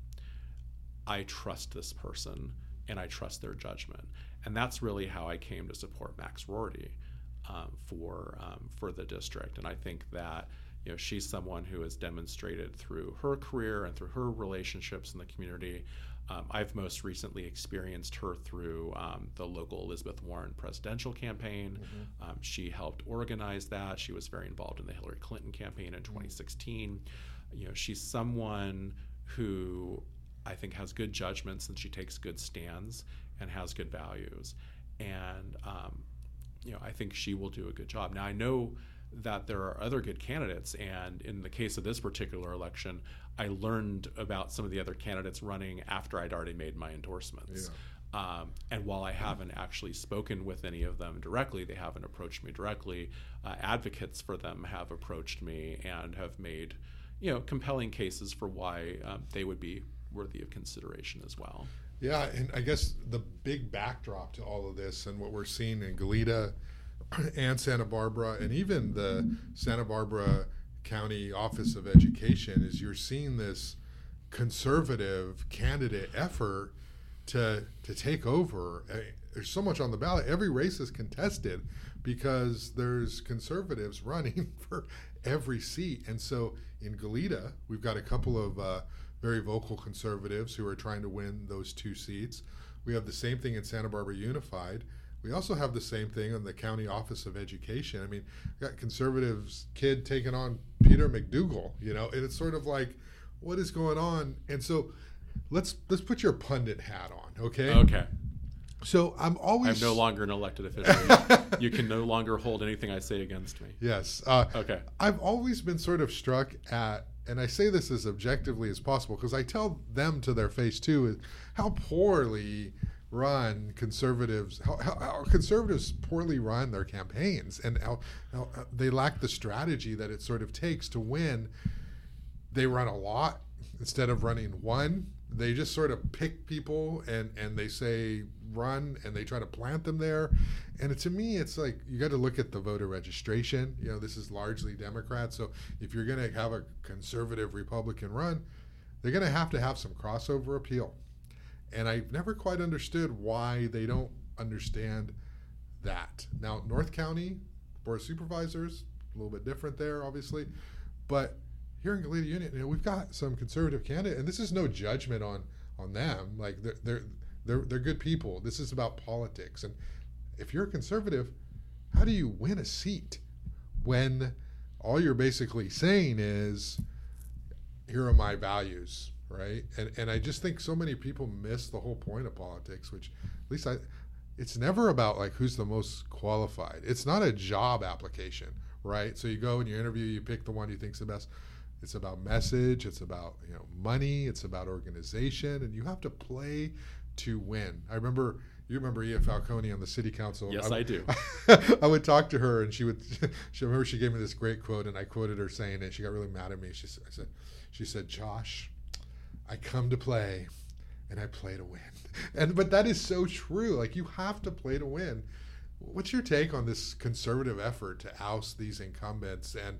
[SPEAKER 2] I trust this person and I trust their judgment. And that's really how I came to support Max Roarty um, for um, for the district. And I think that you know she's someone who has demonstrated through her career and through her relationships in the community. Um, I've most recently experienced her through um, the local Elizabeth Warren presidential campaign. Mm-hmm. Um, she helped organize that. She was very involved in the Hillary Clinton campaign in 2016. You know, she's someone who I think has good judgments and she takes good stands and has good values. And um, you know, I think she will do a good job. Now I know that there are other good candidates, and in the case of this particular election, I learned about some of the other candidates running after I'd already made my endorsements. Yeah. Um, and while I haven't actually spoken with any of them directly, they haven't approached me directly. Uh, advocates for them have approached me and have made, you know, compelling cases for why um, they would be worthy of consideration as well.
[SPEAKER 1] Yeah, and I guess the big backdrop to all of this and what we're seeing in Goleta and Santa Barbara and even the Santa Barbara County Office of Education is you're seeing this conservative candidate effort to to take over. There's so much on the ballot. Every race is contested because there's conservatives running for every seat. And so in Goleta, we've got a couple of uh, very vocal conservatives who are trying to win those two seats. We have the same thing in Santa Barbara Unified. We also have the same thing in the County Office of Education. I mean, got conservatives kid taking on Peter McDougal, you know, and it's sort of like, what is going on? And so let's let's put your pundit hat on, okay?
[SPEAKER 2] Okay.
[SPEAKER 1] So I'm always.
[SPEAKER 2] I'm no longer an elected official. you can no longer hold anything I say against me.
[SPEAKER 1] Yes. Uh,
[SPEAKER 2] okay.
[SPEAKER 1] I've always been sort of struck at and I say this as objectively as possible because I tell them to their face too how poorly run conservatives how, how, how, conservatives poorly run their campaigns and how, how they lack the strategy that it sort of takes to win. They run a lot instead of running one they just sort of pick people and and they say run and they try to plant them there. And to me it's like you got to look at the voter registration. You know this is largely democrat so if you're going to have a conservative republican run they're going to have to have some crossover appeal. And i've never quite understood why they don't understand that. Now north county board of supervisors a little bit different there obviously but here in Goleta Union, you know, we've got some conservative candidate, and this is no judgment on on them. Like they're they're they're, they're good people. This is about politics, and if you're a conservative, how do you win a seat when all you're basically saying is, "Here are my values," right? And and I just think so many people miss the whole point of politics, which at least I. It's never about like who's the most qualified. It's not a job application, right? So you go and you interview, you pick the one you think's the best it's about message. It's about you know money. It's about organization, and you have to play to win. I remember you remember Iya Falcone on the city council.
[SPEAKER 2] Yes, I, I do.
[SPEAKER 1] I would talk to her, and she would. She remember she gave me this great quote, and I quoted her saying it. She got really mad at me. She I said, she said, Josh, I come to play, and I play to win. and but that is so true. Like you have to play to win. What's your take on this conservative effort to oust these incumbents? And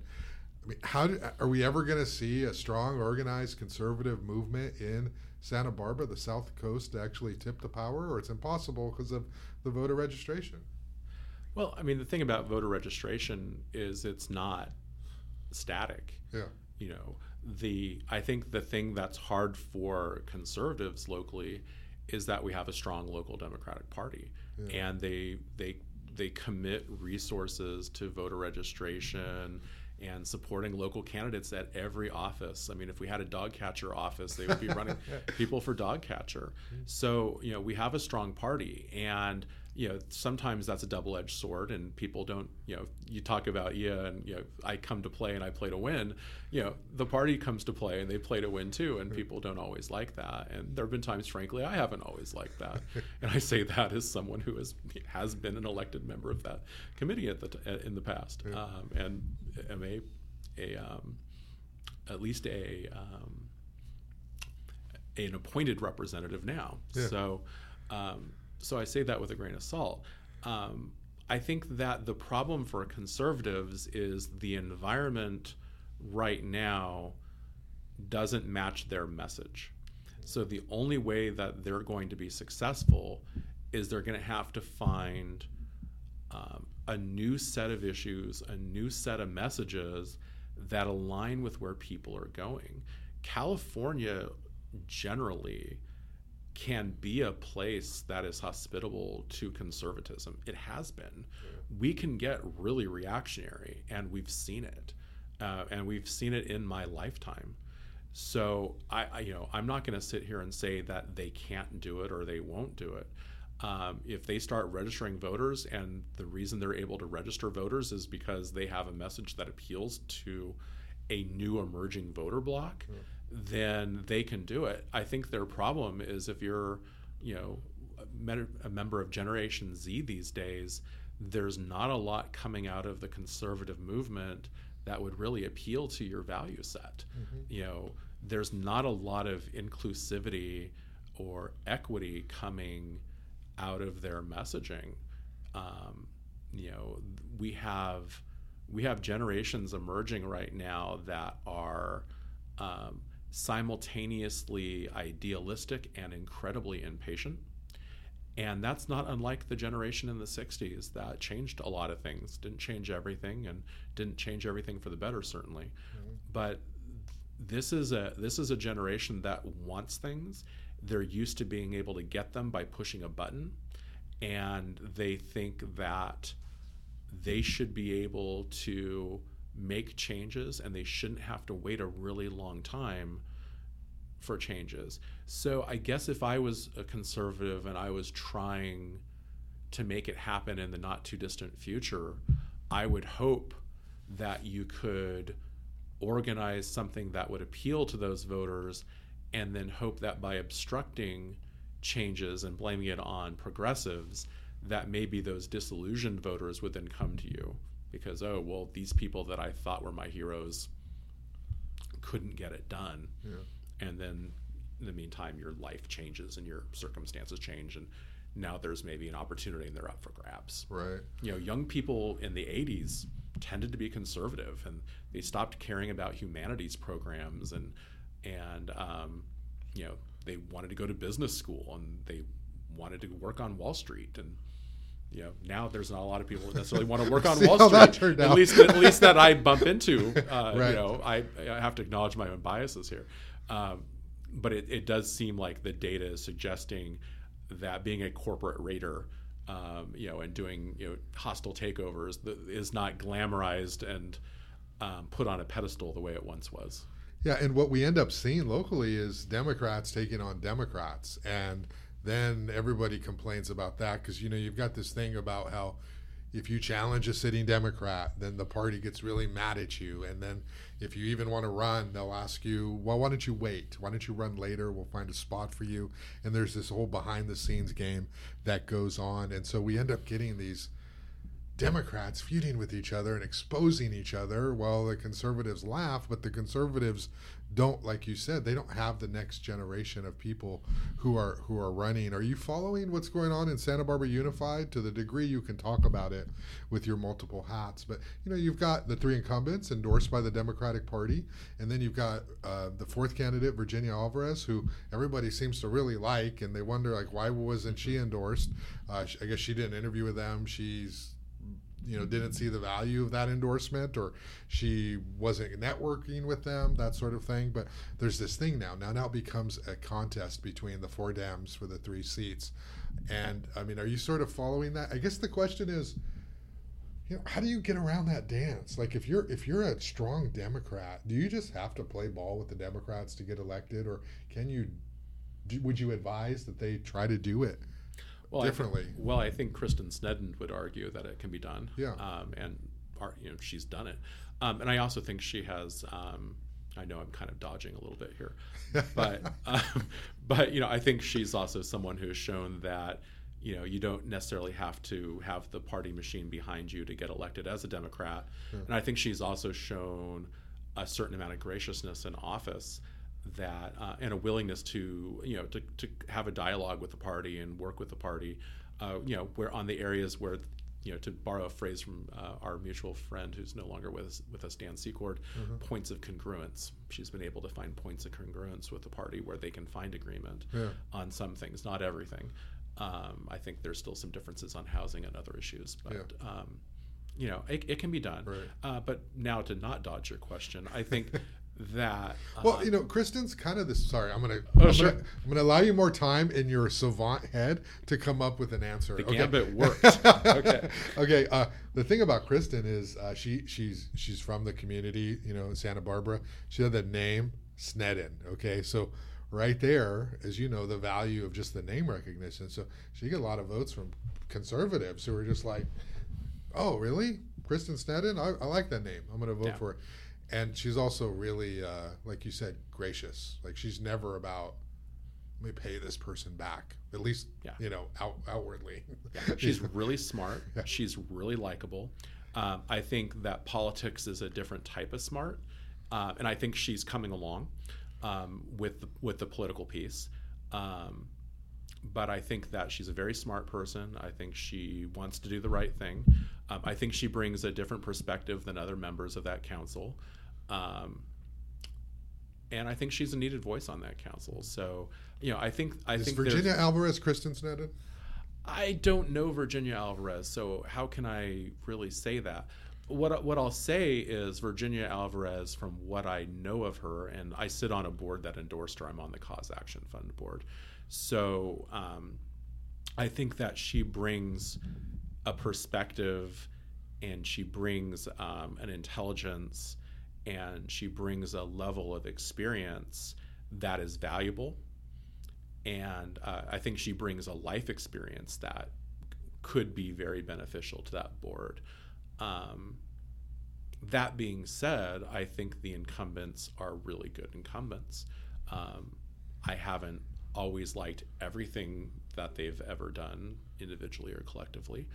[SPEAKER 1] I mean, how do, are we ever going to see a strong, organized conservative movement in Santa Barbara, the South Coast, to actually tip the power, or it's impossible because of the voter registration?
[SPEAKER 2] Well, I mean, the thing about voter registration is it's not static.
[SPEAKER 1] Yeah.
[SPEAKER 2] You know, the I think the thing that's hard for conservatives locally is that we have a strong local Democratic Party, yeah. and they they they commit resources to voter registration and supporting local candidates at every office. I mean, if we had a dog catcher office, they would be running people for dog catcher. Mm-hmm. So, you know, we have a strong party and you know, sometimes that's a double-edged sword, and people don't. You know, you talk about yeah, and you know, I come to play and I play to win. You know, the party comes to play and they play to win too, and people don't always like that. And there have been times, frankly, I haven't always liked that, and I say that as someone who has has been an elected member of that committee at the t- in the past, yeah. um, and am a a um, at least a um, an appointed representative now. Yeah. So. Um, so I say that with a grain of salt. Um, I think that the problem for conservatives is the environment right now doesn't match their message. So the only way that they're going to be successful is they're going to have to find um, a new set of issues, a new set of messages that align with where people are going. California generally can be a place that is hospitable to conservatism. It has been. Yeah. We can get really reactionary, and we've seen it, uh, and we've seen it in my lifetime. So I, I you know, I'm not going to sit here and say that they can't do it or they won't do it. Um, if they start registering voters, and the reason they're able to register voters is because they have a message that appeals to a new emerging voter block. Yeah then they can do it. I think their problem is if you're, you know, a member of Generation Z these days, there's not a lot coming out of the conservative movement that would really appeal to your value set. Mm-hmm. You know, there's not a lot of inclusivity or equity coming out of their messaging. Um, you know, we have we have generations emerging right now that are um, simultaneously idealistic and incredibly impatient. And that's not unlike the generation in the 60s that changed a lot of things. Didn't change everything and didn't change everything for the better certainly. Mm-hmm. But this is a this is a generation that wants things. They're used to being able to get them by pushing a button and they think that they should be able to make changes and they shouldn't have to wait a really long time for changes. So I guess if I was a conservative and I was trying to make it happen in the not too distant future, I would hope that you could organize something that would appeal to those voters and then hope that by obstructing changes and blaming it on progressives that maybe those disillusioned voters would then come to you because oh well these people that I thought were my heroes couldn't get it done. Yeah. And then in the meantime your life changes and your circumstances change and now there's maybe an opportunity and they're up for grabs.
[SPEAKER 1] Right.
[SPEAKER 2] You know, young people in the 80s tended to be conservative and they stopped caring about humanities programs and and um, you know they wanted to go to business school and they wanted to work on Wall Street and you know, now there's not a lot of people that necessarily want to work on Wall Street. At least, at least that I bump into. Uh, right. You know, I, I have to acknowledge my own biases here, um, but it, it does seem like the data is suggesting that being a corporate raider, um, you know, and doing you know hostile takeovers is not glamorized and um, put on a pedestal the way it once was.
[SPEAKER 1] Yeah, and what we end up seeing locally is Democrats taking on Democrats and then everybody complains about that because you know you've got this thing about how if you challenge a sitting Democrat, then the party gets really mad at you. And then if you even want to run, they'll ask you, well, why don't you wait? Why don't you run later? We'll find a spot for you. And there's this whole behind the scenes game that goes on. And so we end up getting these Democrats feuding with each other and exposing each other while the conservatives laugh, but the conservatives don't like you said they don't have the next generation of people who are who are running. Are you following what's going on in santa barbara unified? To the degree you can talk about it with your multiple hats. But you know you've got the three incumbents endorsed by the democratic party and then you've got uh, the fourth candidate virginia alvarez who everybody seems to really like and they wonder like why wasn't she endorsed? Uh, i guess she did an interview with them. She's you know didn't see the value of that endorsement or she wasn't networking with them that sort of thing. But there's this thing now. Now now it becomes a contest between the four dems for the three seats. And i mean are you sort of following that? I guess the question is you know how do you get around that dance? Like if you're if you're a strong democrat do you just have to play ball with the democrats to get elected? Or can you do, would you advise that they try to do it well, differently.
[SPEAKER 2] I well, I think Kristen Sneddon would argue that it can be done.
[SPEAKER 1] Yeah.
[SPEAKER 2] Um, and you know she's done it, um, and I also think she has. Um, I know I'm kind of dodging a little bit here, but um, but you know I think she's also someone who has shown that you know you don't necessarily have to have the party machine behind you to get elected as a Democrat, yeah. and I think she's also shown a certain amount of graciousness in office that uh, and a willingness to you know to, to have a dialogue with the party and work with the party uh, you know where on the areas where you know to borrow a phrase from uh, our mutual friend who's no longer with us, with us Dan Secord mm-hmm. points of congruence she's been able to find points of congruence with the party where they can find agreement yeah. on some things not everything um, I think there's still some differences on housing and other issues but yeah. um, you know it, it, can be done
[SPEAKER 1] right.
[SPEAKER 2] uh, but now to not dodge your question I think that.
[SPEAKER 1] Well, uh, you know, Kristen's kind of this. Sorry, I'm gonna. Oh, I'm, sure. gonna I'm gonna allow you more time in your savant head to come up with an answer.
[SPEAKER 2] The okay. gambit worked. okay.
[SPEAKER 1] okay. Uh, the thing about Kristen is uh, she she's she's from the community. You know, Santa Barbara. She had the name Sneddon. Okay, so right there, as you know, the value of just the name recognition. So she get a lot of votes from conservatives who are just like, "Oh, really, Kristen Sneddon? I, I like that name. I'm going to vote yeah. for it." And she's also really uh, like you said gracious like she's never about let me pay this person back at least yeah. you know out, outwardly
[SPEAKER 2] yeah. she's really smart yeah. she's really likable um, i think that politics is a different type of smart uh, and i think she's coming along um, with the, with the political piece um, but I think that she's a very smart person. I think she wants to do the right thing. Um, I think she brings a different perspective than other members of that council. Um, and I think she's a needed voice on that council. So, you know, I think I
[SPEAKER 1] Is
[SPEAKER 2] think
[SPEAKER 1] Virginia Alvarez Kristen Sneddon.
[SPEAKER 2] I don't know Virginia Alvarez, so how can I really say that? What what I'll say is Virginia Alvarez, from what I know of her, and I sit on a board that endorsed her. I'm on the Cause Action Fund board, so um, I think that she brings a perspective, and she brings um, an intelligence and she brings a level of experience that is valuable. And uh, I think she brings a life experience that could be very beneficial to that board. Um, that being said, I think the incumbents are really good incumbents. Um, I haven't always liked everything that they've ever done individually or collectively,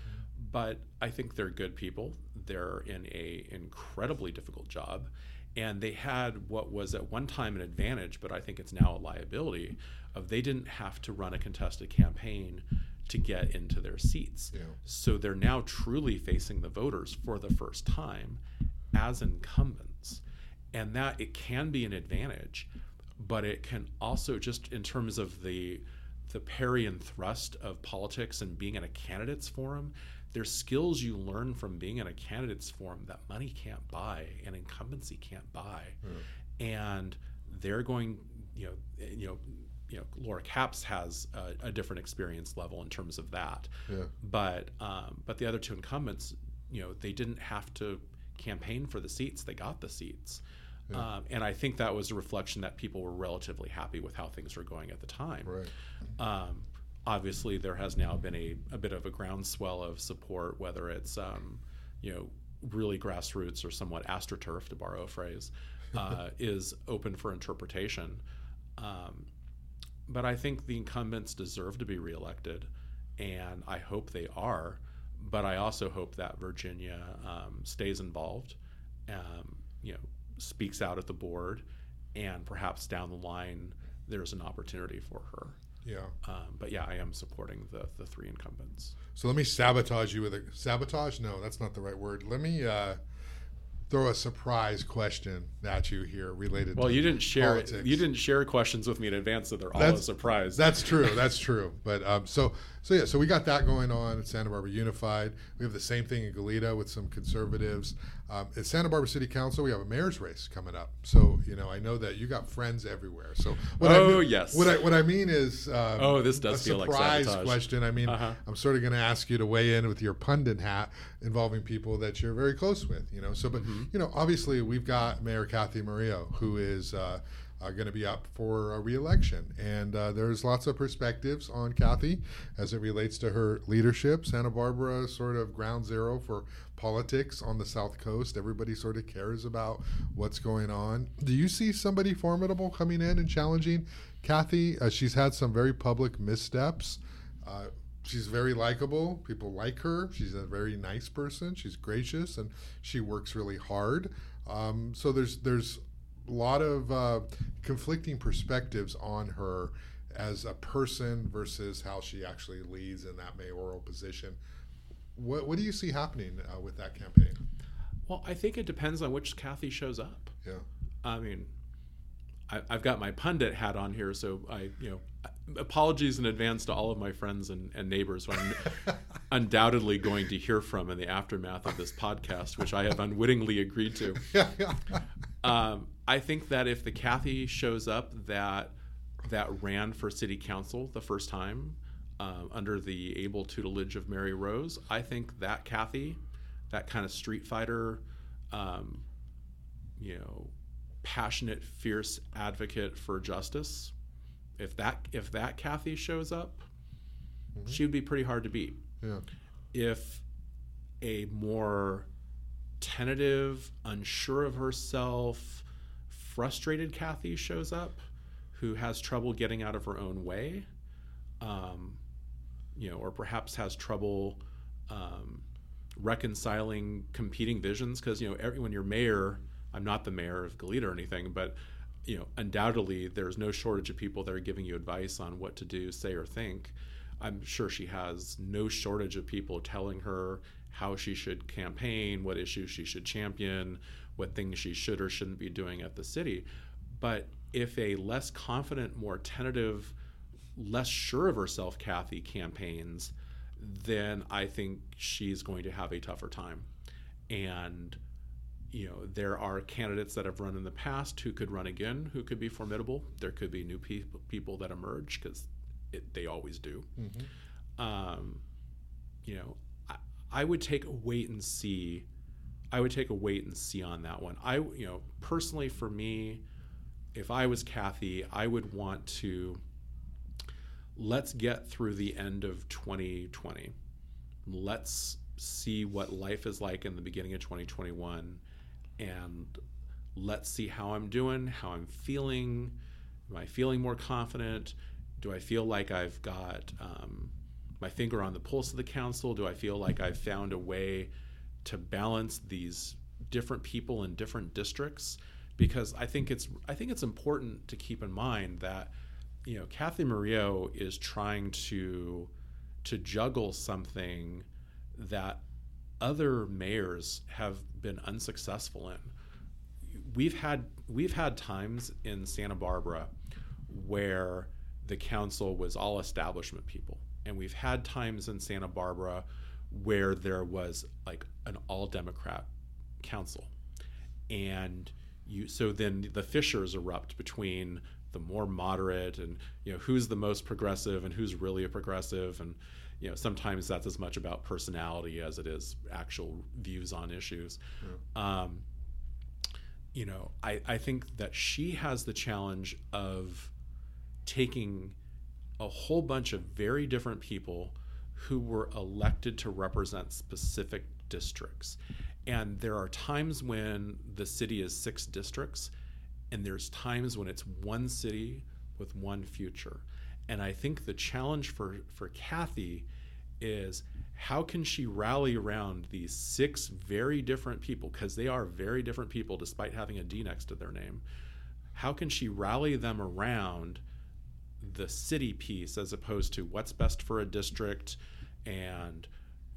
[SPEAKER 2] but I think they're good people. They're in a incredibly difficult job, and they had what was at one time an advantage, but I think it's now a liability. Of they didn't have to run a contested campaign to get into their seats,
[SPEAKER 1] yeah.
[SPEAKER 2] so they're now truly facing the voters for the first time as incumbents, and that it can be an advantage, but it can also just in terms of the the parry and thrust of politics and being in a candidates forum there's skills you learn from being in a candidates forum that money can't buy and incumbency can't buy mm. and they're going you know you know you know Laura Capps has a, a different experience level in terms of that
[SPEAKER 1] yeah.
[SPEAKER 2] but um, but the other two incumbents you know they didn't have to campaign for the seats they got the seats yeah. Um, and I think that was a reflection that people were relatively happy with how things were going at the time.
[SPEAKER 1] Right.
[SPEAKER 2] Um, obviously there has now been a, a bit of a groundswell of support, whether it's um, you know really grassroots or somewhat astroturf, to borrow a phrase, uh, is open for interpretation. Um, but I think the incumbents deserve to be reelected, and I hope they are. but I also hope that Virginia um, stays involved, um, you know, speaks out at the board, and perhaps down the line there's an opportunity for her.
[SPEAKER 1] Yeah.
[SPEAKER 2] Um, but yeah, I am supporting the the three incumbents.
[SPEAKER 1] So let me sabotage you with a sabotage. No, that's not the right word. Let me uh, throw a surprise question at you here related.
[SPEAKER 2] Well,
[SPEAKER 1] to
[SPEAKER 2] you didn't share
[SPEAKER 1] politics.
[SPEAKER 2] you didn't share questions with me in advance, so they're all
[SPEAKER 1] That's-
[SPEAKER 2] a surprise.
[SPEAKER 1] That's true. That's true. But um, so so yeah. So we got that going on at Santa Barbara Unified. We have the same thing in Goleta with some conservatives. Um, at Santa Barbara City Council, we have a mayor's race coming up. So you know, I know that you got friends everywhere. So what I
[SPEAKER 2] Oh,
[SPEAKER 1] mean,
[SPEAKER 2] yes.
[SPEAKER 1] What I what I mean is um,
[SPEAKER 2] Oh, this does
[SPEAKER 1] a
[SPEAKER 2] feel like
[SPEAKER 1] surprise question. I mean,
[SPEAKER 2] Uh-huh.
[SPEAKER 1] I'm sort of going to ask you to weigh in with your pundit hat involving people that you're very close with. You know, so but
[SPEAKER 2] Mm-hmm.
[SPEAKER 1] you know, obviously we've got Mayor Cathy Murillo who is. Uh, uh, going to be up for a reelection. And uh, there's lots of perspectives on Cathy as it relates to her leadership. Santa Barbara sort of ground zero for politics on the South Coast. Everybody sort of cares about what's going on. Do you see somebody formidable coming in and challenging Cathy? Uh, she's had some very public missteps. Uh, she's very likable. People like her. She's a very nice person. She's gracious and she works really hard. Um, so there's there's lot of uh, conflicting perspectives on her as a person versus how she actually leads in that mayoral position. What, what do you see happening uh, with that campaign?
[SPEAKER 2] well, I think it depends on which Cathy shows up.
[SPEAKER 1] Yeah.
[SPEAKER 2] I mean, I, I've got my pundit hat on here, so I, you know, apologies in advance to all of my friends and, and neighbors who I'm undoubtedly going to hear from in the aftermath of this podcast, which I have unwittingly agreed to.
[SPEAKER 1] yeah, yeah.
[SPEAKER 2] Um, I think that if the Cathy shows up that that ran for city council the first time um, under the able tutelage of Mary Rose, I think that Cathy, that kind of street fighter, um, you know, passionate, fierce advocate for justice, if that if that Cathy shows up, she would be pretty hard to beat
[SPEAKER 1] yeah.
[SPEAKER 2] if a more tentative, unsure of herself, frustrated Cathy shows up, who has trouble getting out of her own way, um, you know, or perhaps has trouble um, reconciling competing visions. Because you know, every, when you're mayor, I'm not the mayor of Goleta or anything, but you know, undoubtedly, there's no shortage of people that are giving you advice on what to do, say, or think. I'm sure she has no shortage of people telling her how she should campaign, what issues she should champion, what things she should or shouldn't be doing at the city. But if a less confident, more tentative, less sure of herself Cathy campaigns, then I think she's going to have a tougher time. And you know, there are candidates that have run in the past who could run again, who could be formidable. There could be new people people that emerge because they always do. Um, you know, I, I would take a wait and see. I would take a wait and see on that one. I, you know, personally for me, if I was Cathy, I would want to let's get through the end of 2020. Let's see what life is like in the beginning of 2021 and let's see how I'm doing, how I'm feeling. Am I feeling more confident? Do I feel like I've got um, my finger on the pulse of the council? Do I feel like I've found a way to balance these different people in different districts? Because I think it's I think it's important to keep in mind that you know Cathy Murillo is trying to to juggle something that other mayors have been unsuccessful in. We've had we've had times in Santa Barbara where the council was all establishment people, and we've had times in Santa Barbara where there was like an all Democrat council, and you so then the fissures erupt between the more moderate and you know who's the most progressive and who's really a progressive. And you know sometimes that's as much about personality as it is actual views on issues. Um, you know I, I think that she has the challenge of taking a whole bunch of very different people who were elected to represent specific districts and there are times when the city is six districts and there's times when it's one city with one future and i think the challenge for for cathy is how can she rally around these six very different people because they are very different people despite having a D next to their name? How can she rally them around the city piece as opposed to what's best for a district and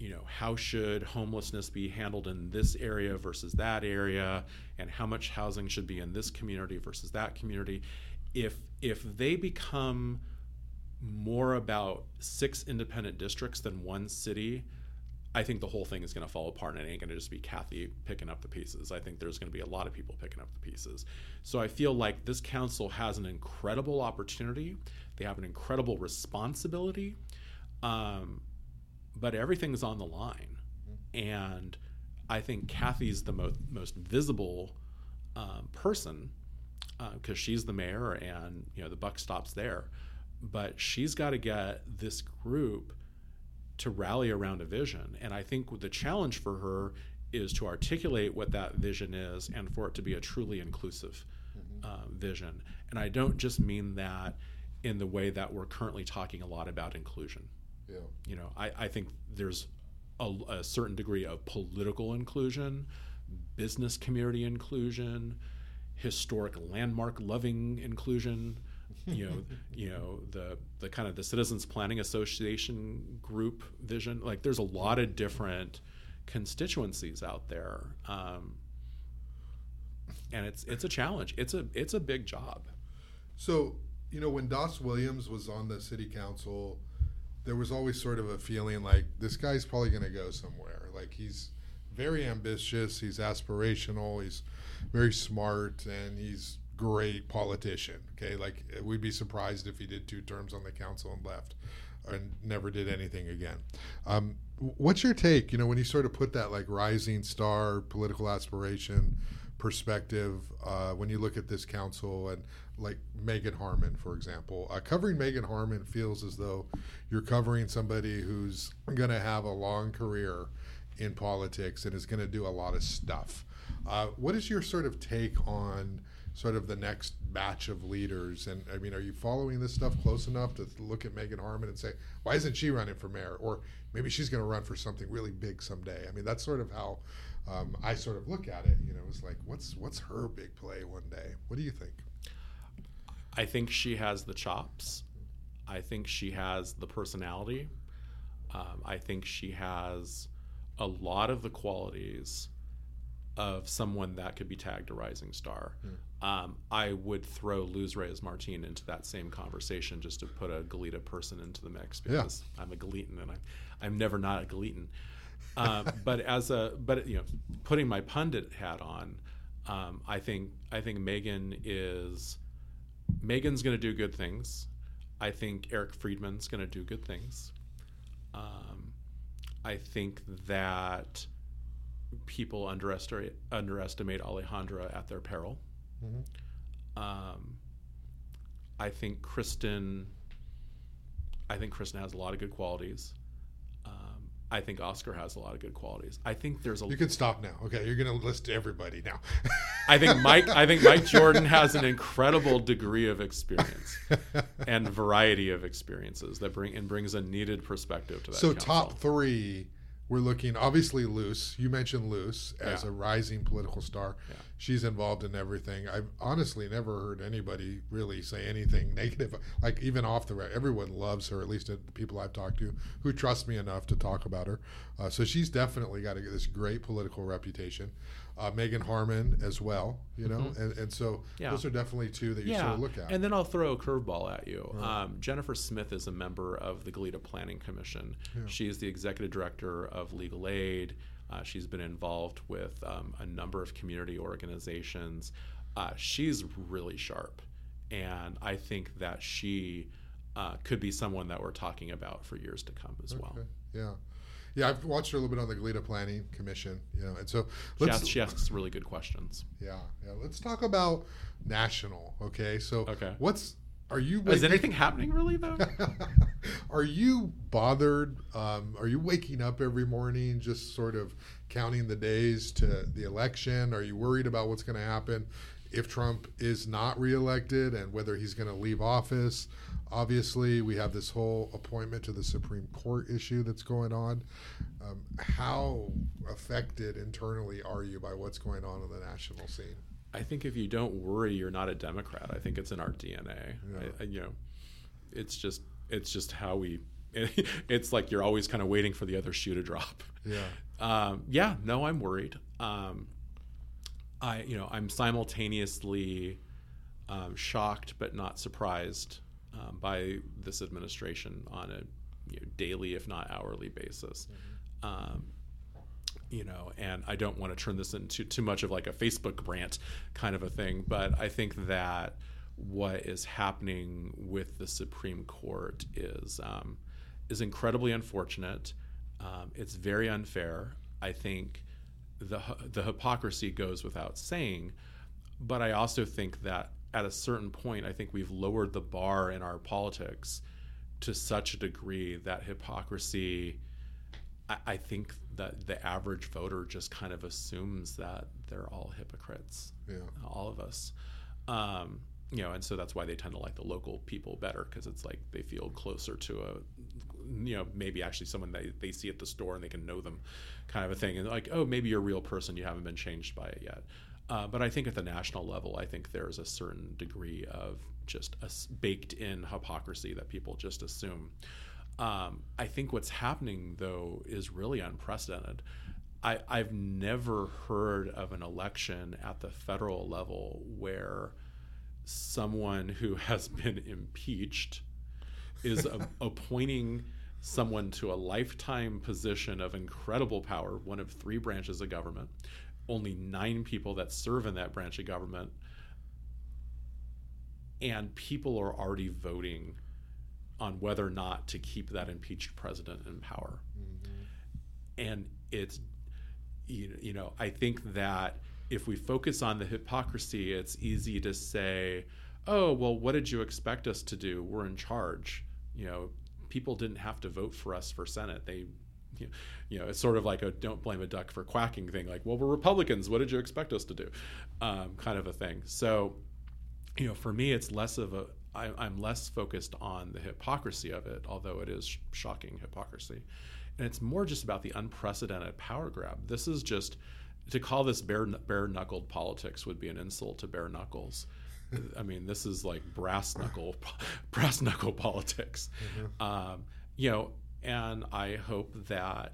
[SPEAKER 2] you know how should homelessness be handled in this area versus that area and how much housing should be in this community versus that community. If if they become more about six independent districts than one city I think the whole thing is going to fall apart and it ain't going to just be Cathy picking up the pieces. I think there's going to be a lot of people picking up the pieces. So I feel like this council has an incredible opportunity. They have an incredible responsibility. Um, but everything's on the line. And I think Cathy's the most, most visible um, person because uh, she's the mayor and you know the buck stops there. But she's got to get this group to rally around a vision. And I think the challenge for her is to articulate what that vision is and for it to be a truly inclusive mm-hmm. uh, vision. And I don't just mean that in the way that we're currently talking a lot about inclusion. Yeah. You know, I, I think there's a, a certain degree of political inclusion, business community inclusion, historic landmark loving inclusion you know, you know the the kind of the Citizens Planning Association group vision. Like, there's a lot of different constituencies out there, um, and it's it's a challenge. It's a it's a big job.
[SPEAKER 1] So, you know, when Das Williams was on the city council, there was always sort of a feeling like this guy's probably going to go somewhere. Like he's very ambitious, he's aspirational, he's very smart, and he's great politician. Okay, like we'd be surprised if he did two terms on the council and left, and never did anything again. Um, what's your take? You know, when you sort of put that like rising star political aspiration perspective, uh, when you look at this council and like Meagan Harmon, for example, uh, covering Meagan Harmon feels as though you're covering somebody who's going to have a long career in politics and is going to do a lot of stuff. Uh, what is your sort of take on sort of the next batch of leaders? And I mean, are you following this stuff close enough to look at Meagan Harmon and say, why isn't she running for mayor? Or maybe she's going to run for something really big someday. I mean, that's sort of how um, I sort of look at it. You know, it's like, what's what's her big play one day? What do you think?
[SPEAKER 2] I think she has the chops. I think she has the personality. Um, I think she has a lot of the qualities of someone that could be tagged a rising star. Mm um, I would throw Luz Reyes Martin into that same conversation just to put a Goleta person into the mix because yeah. I'm a Goletan and I'm, I'm never not a Goletan. Uh, but as a but you know putting my pundit hat on, um, I think I think Meagan is Meagan's going to do good things. I think Eric Friedman's going to do good things. Um, I think that people underestimate underestimate Alejandra at their peril. Mm-hmm. Um, I think Kristen. I think Kristen has a lot of good qualities. Um, I think Oscar has a lot of good qualities. I think there's a.
[SPEAKER 1] You can stop now. Okay, you're going to list everybody now.
[SPEAKER 2] I think Mike. I think Mike Jordan has an incredible degree of experience and variety of experiences that bring and brings a needed perspective to that.
[SPEAKER 1] So council. top three we're looking obviously Luz. You mentioned Luz as yeah. a rising political star. Yeah. She's involved in everything. I've honestly never heard anybody really say anything negative, like even off the record. Everyone loves her, at least the people I've talked to who trust me enough to talk about her. Uh, so she's definitely got this great political reputation uh, Meagan Harmon as well, you know, mm-hmm. and, and so yeah. those are definitely two that you yeah. sort of look at.
[SPEAKER 2] And then I'll throw a curveball at you. Right. Um, Jennifer Smith is a member of the Goleta Planning Commission. Yeah. She is the executive director of Legal Aid. Uh, she's been involved with um, a number of community organizations. Uh, she's really sharp, and I think that she uh, could be someone that we're talking about for years to come as okay. well.
[SPEAKER 1] Yeah. Yeah, I've watched her a little bit on the Goleta Planning Commission, you know, and so
[SPEAKER 2] she asks, she asks really good questions.
[SPEAKER 1] Yeah, yeah. Let's talk about national. Okay, so
[SPEAKER 2] okay.
[SPEAKER 1] what's are you?
[SPEAKER 2] Is anything happening really though?
[SPEAKER 1] are you bothered? Um, are you waking up every morning just sort of counting the days to the election? Are you worried about what's going to happen if Trump is not reelected and whether he's going to leave office? obviously, we have this whole appointment to the Supreme Court issue that's going on. Um, how affected internally are you by what's going on in the national scene?
[SPEAKER 2] I think if you don't worry, you're not a Democrat. I think it's in our DNA.
[SPEAKER 1] Yeah.
[SPEAKER 2] I, I, you know, it's just it's just how we. It's like you're always kind of waiting for the other shoe to drop.
[SPEAKER 1] Yeah.
[SPEAKER 2] Um, yeah. No, I'm worried. Um, I you know I'm simultaneously um, shocked but not surprised um, by this administration on a you know, daily, if not hourly basis. Um, you know, and I don't want to turn this into too much of like a Facebook rant kind of a thing, but I think that what is happening with the Supreme Court is um, is incredibly unfortunate. Um, it's very unfair. I think the the hypocrisy goes without saying, but I also think that at a certain point, I think we've lowered the bar in our politics to such a degree that hypocrisy. I, I think that the average voter just kind of assumes that they're all hypocrites,
[SPEAKER 1] Yeah.
[SPEAKER 2] all of us. Um, you know, and so that's why they tend to like the local people better because it's like they feel closer to a, you know, maybe actually someone they, they see at the store and they can know them, kind of a thing. And like, oh, maybe you're a real person, you haven't been changed by it yet. Uh, but I think at the national level, I think there's a certain degree of just a baked in hypocrisy that people just assume. Um, I think what's happening, though, is really unprecedented. I, I've never heard of an election at the federal level where someone who has been impeached is a- appointing someone to a lifetime position of incredible power, one of three branches of government, only nine people that serve in that branch of government, and people are already voting on whether or not to keep that impeached president in power. And it's, you you know, I think that if we focus on the hypocrisy, it's easy to say, oh, well, what did you expect us to do? We're in charge. You know, people didn't have to vote for us for Senate. They, you know, you know, it's sort of like a don't blame a duck for quacking thing. Like, well, we're Republicans. What did you expect us to do? Um, kind of a thing. So, you know, for me, it's less of a. I, I'm less focused on the hypocrisy of it, although it is sh- shocking hypocrisy, and it's more just about the unprecedented power grab. This is just to call this bare bare knuckled politics would be an insult to bare knuckles. I mean, this is like brass knuckle brass knuckle politics. Um, you know, and I hope that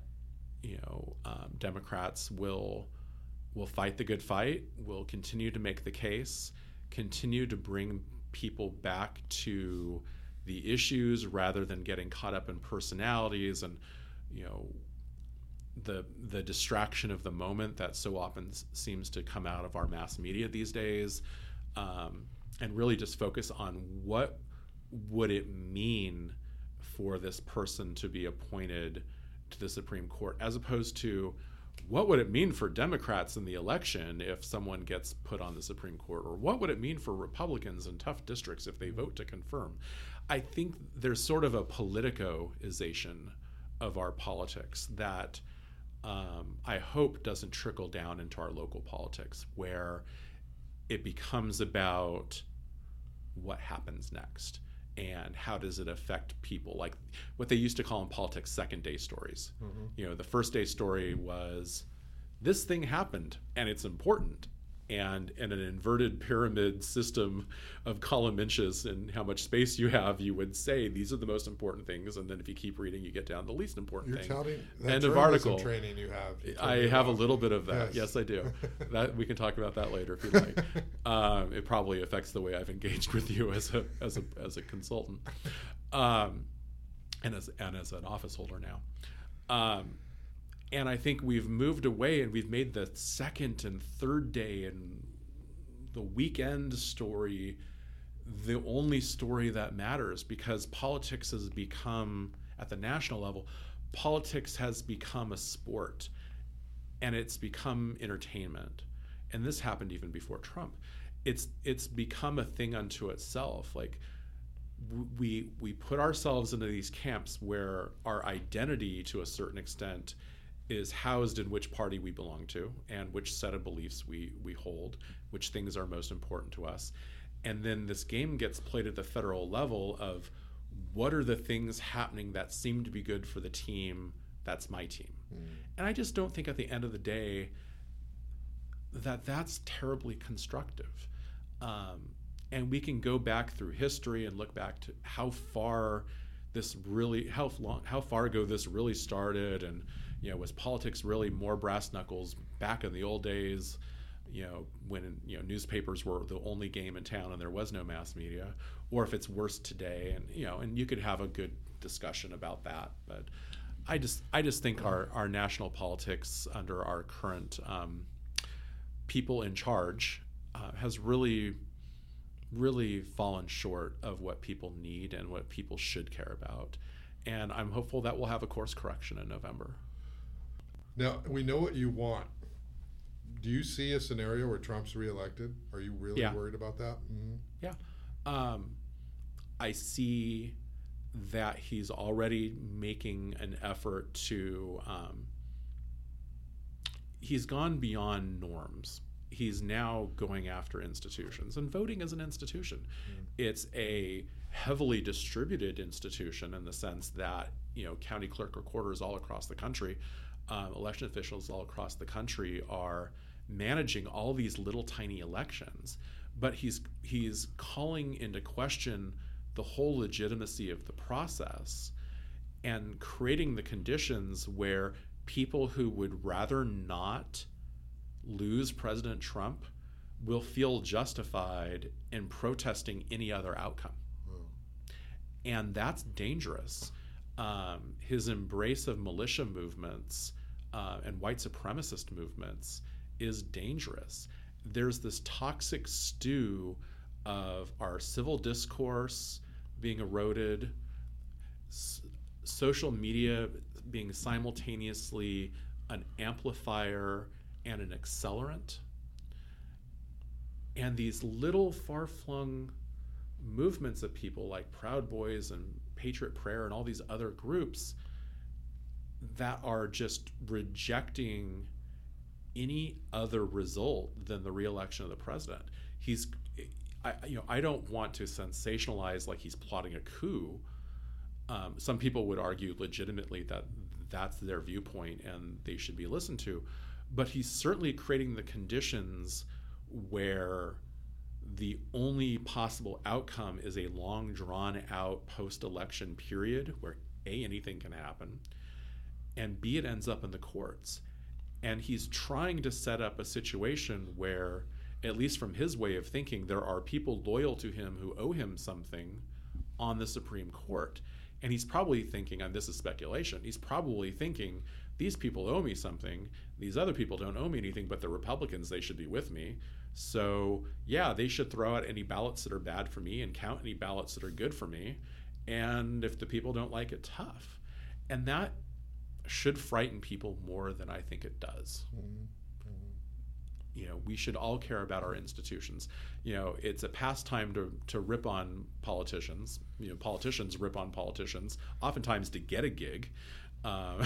[SPEAKER 2] you know um, Democrats will will fight the good fight, will continue to make the case, continue to bring people back to the issues rather than getting caught up in personalities and you know the the distraction of the moment that so often seems to come out of our mass media these days um, and really just focus on what would it mean for this person to be appointed to the Supreme Court, as opposed to what would it mean for Democrats in the election if someone gets put on the Supreme Court, or what would it mean for Republicans in tough districts if they vote to confirm? I think there's sort of a politicoization of our politics that um, I hope doesn't trickle down into our local politics, where it becomes about what happens next and how does it affect people? Like what they used to call in politics second day stories. Mm-hmm. You know the first day story was this thing happened and it's important and in an inverted pyramid system of column inches and how much space you have you would say these are the most important things and then if you keep reading you get down the least important
[SPEAKER 1] You're
[SPEAKER 2] thing
[SPEAKER 1] touting that
[SPEAKER 2] End of article.
[SPEAKER 1] training you have. You
[SPEAKER 2] I have a little bit of that.
[SPEAKER 1] Yes.
[SPEAKER 2] Yes, I do. that we can talk about that later if you like. um, it probably affects the way I've engaged with you as a as a as a consultant, um, and as and as an office holder now. Um, and I think we've moved away and we've made the second and third day and the weekend story the only story that matters because politics has become at the national level politics has become a sport and it's become entertainment. And this happened even before trump. It's it's become a thing unto itself. Like we we put ourselves into these camps where our identity to a certain extent is housed in which party we belong to and which set of beliefs we we hold which things are most important to us. And then this game gets played at the federal level of what are the things happening that seem to be good for the team that's my team. Mm. and i just don't think at the end of the day that that's terribly constructive. Um, and we can go back through history and look back to how far this really how long how far ago this really started and you know was politics really more brass knuckles back in the old days you know when you know newspapers were the only game in town and there was no mass media or if it's worse today and you know and you could have a good discussion about that. But i just i just think our our national politics under our current um, people in charge uh, has really really fallen short of what people need and what people should care about. And i'm hopeful that we'll have a course correction in november
[SPEAKER 1] now we know what you want do you see a scenario where Trump's reelected? Are you really yeah. worried about that?
[SPEAKER 2] Mm-hmm. Yeah. Um, I see that he's already making an effort to. Um, he's gone beyond norms. He's now going after institutions, and voting is an institution. Mm-hmm. It's a heavily distributed institution in the sense that you know county clerk recorders all across the country, um, election officials all across the country are managing all these little tiny elections, but he's he's calling into question the whole legitimacy of the process and creating the conditions where people who would rather not lose President Trump will feel justified in protesting any other outcome. And that's dangerous. Um, his embrace of militia movements uh, and white supremacist movements is dangerous. There's this toxic stew of our civil discourse being eroded, s- social media being simultaneously an amplifier and an accelerant. And these little far flung movements of people like Proud Boys and Patriot Prayer and all these other groups that are just rejecting any other result than the reelection of the president. He's, I, you know, I don't want to sensationalize like he's plotting a coup. Um, some people would argue legitimately that that's their viewpoint and they should be listened to, but he's certainly creating the conditions where the only possible outcome is a long drawn out post election period where a anything can happen and b it ends up in the courts. And he's trying to set up a situation where at least from his way of thinking there are people loyal to him who owe him something on the supreme court. And he's probably thinking and this is speculation he's probably thinking these people owe me something. These other people don't owe me anything but the republicans. They should be with me. So yeah they should throw out any ballots that are bad for me and count any ballots that are good for me. And if the people don't like it tough. And that should frighten people more than I think it does. Mm-hmm. You know, we should all care about our institutions. You know, it's a pastime to, to rip on politicians. You know, politicians rip on politicians, oftentimes to get a gig. Uh,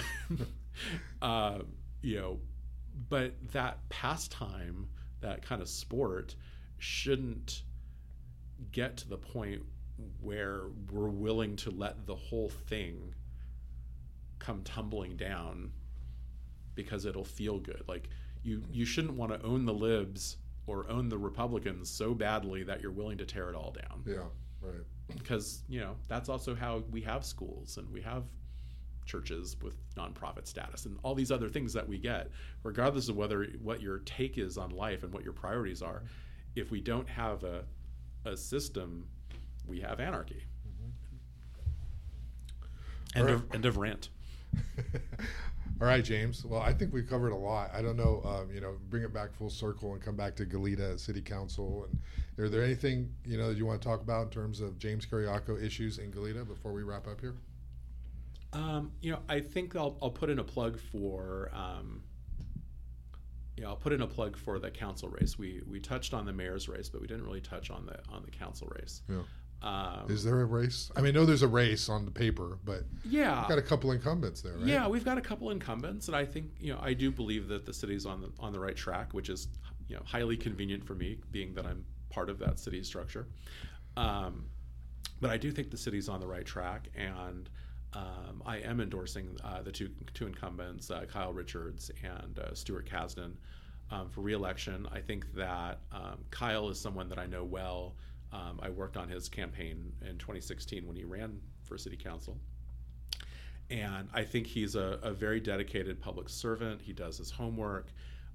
[SPEAKER 2] uh, you know, but that pastime, that kind of sport, shouldn't get to the point where we're willing to let the whole thing come tumbling down because it'll feel good. Like you you shouldn't want to own the libs or own the Republicans so badly that you're willing to tear it all down.
[SPEAKER 1] Yeah, right.
[SPEAKER 2] Because you know that's also how we have schools and we have churches with nonprofit status and all these other things that we get, regardless of whether what your take is on life and what your priorities are. If we don't have a a system, we have anarchy. Mm-hmm. End, right. of, end of rant.
[SPEAKER 1] All right, James. Well, I think we've covered a lot. I don't know, um, you know, bring it back full circle and come back to Goleta City Council. And are there anything you know that you want to talk about in terms of James Kyriaco issues in Goleta before we wrap up here?
[SPEAKER 2] Um, you know, I think I'll, I'll put in a plug for. Um, you know, I'll put in a plug for the council race. We we touched on the mayor's race, but we didn't really touch on the on the council race.
[SPEAKER 1] Yeah. Um, Is there a race? I mean, I know there's a race on the paper, but
[SPEAKER 2] yeah,
[SPEAKER 1] we've got a couple incumbents there, right?
[SPEAKER 2] Yeah, we've got a couple incumbents, and I think you know I do believe that the city's on the on the right track, which is you know highly convenient for me, being that I'm part of that city structure. Um, but I do think the city's on the right track, and um, I am endorsing uh, the two two incumbents, uh, Kyle Richards and uh, Stuart Kasdan, um, for reelection. I think that um, Kyle is someone that I know well. Um, I worked on his campaign in 2016 when he ran for city council. And I think he's a, a very dedicated public servant. He does his homework.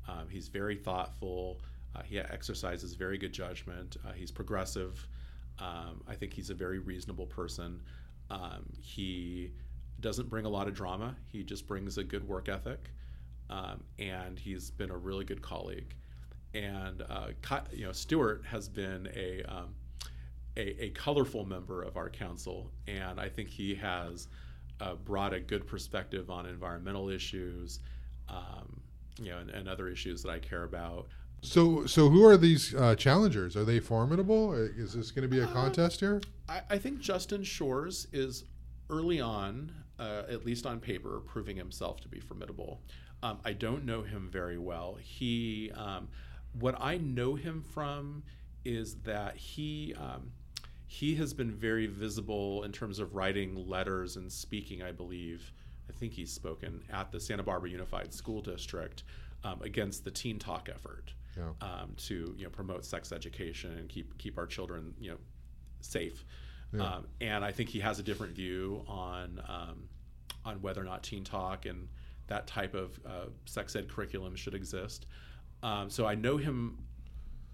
[SPEAKER 2] Um, he's very thoughtful. Uh, he exercises very good judgment. Uh, he's progressive. Um, I think he's a very reasonable person. Um, he doesn't bring a lot of drama. He just brings a good work ethic, um, and he's been a really good colleague. And uh, you know, Stuart has been a, um, a, a colorful member of our council, and I think he has uh, brought a good perspective on environmental issues, um, you know, and, and, other issues that I care about.
[SPEAKER 1] So, so who are these uh, challengers? Are they formidable? Is this going to be a uh, contest here?
[SPEAKER 2] I, I, think Justin Shores is early on, uh, at least on paper, proving himself to be formidable. Um, I don't know him very well. He, um, what I know him from is that he. Um, he has been very visible in terms of writing letters and speaking, I believe. I think he's spoken at the Santa Barbara Unified School District um, against the Teen Talk effort yeah. um, to you know promote sex education and keep keep our children you know safe. Yeah. Um, and I think he has a different view on um, on whether or not teen talk and that type of uh, sex ed curriculum should exist. Um, so I know him.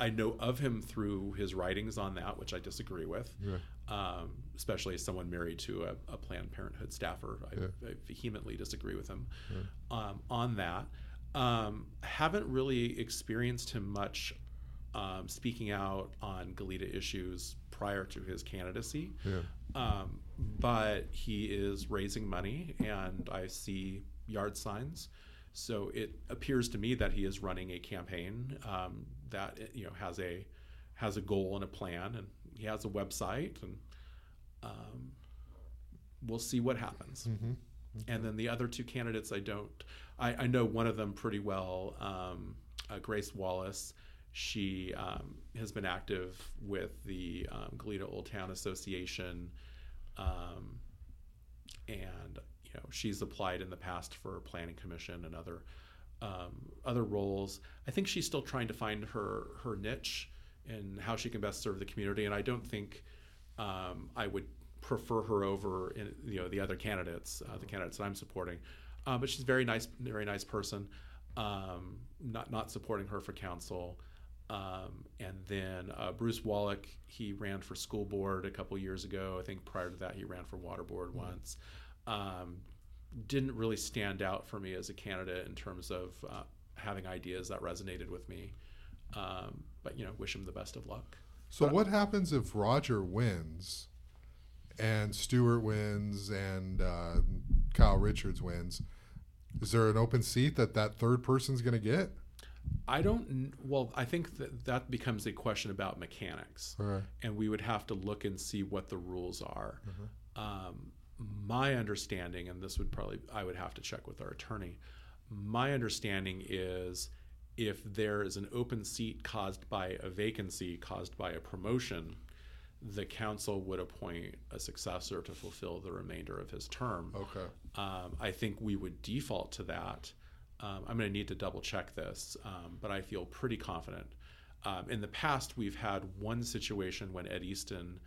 [SPEAKER 2] I know of him through his writings on that, which I disagree with. Yeah. Um, especially as someone married to a, a Planned Parenthood staffer, I, yeah. I, vehemently disagree with him um, on that. Um, haven't really experienced him much um, speaking out on Goleta issues prior to his candidacy. Yeah. Um, but he is raising money, and I see yard signs. So it appears to me that he is running a campaign um, that you know has a has a goal and a plan, and he has a website, and um, we'll see what happens. Mm-hmm. Okay. And then the other two candidates, I don't. I, I know one of them pretty well, um, uh, Grace Wallace. She um, has been active with the um, Goleta Old Town Association, um, and you know she's applied in the past for planning commission and other um, other roles. I think she's still trying to find her her niche and how she can best serve the community. And I don't think um, I would prefer her over in, you know the other candidates, uh, the candidates that I'm supporting. Uh, but she's a very nice, very nice person. Um, not not supporting her for council. Um, and then uh, Bruce Wallach, he ran for school board a couple years ago. I think prior to that, he ran for water board mm-hmm. once. Um, didn't really stand out for me as a candidate in terms of uh, having ideas that resonated with me. Um, but you know, wish him the best of luck.
[SPEAKER 1] So, but, what happens if Roger wins? and Stuart wins and uh, Kyle Richards wins, is there an open seat that that third person's going to get?
[SPEAKER 2] I don't. Well, I think that that becomes a question about mechanics, right. and we would have to look and see what the rules are. Mm-hmm. Um, my understanding, and this would probably I would have to check with our attorney. My understanding is if there is an open seat caused by a vacancy caused by a promotion, the council would appoint a successor to fulfill the remainder of his term.
[SPEAKER 1] Okay.
[SPEAKER 2] Um, I think we would default to that. Um, I'm going to need to double check this, um, but I feel pretty confident. Um, in the past, we've had one situation when Ed Easton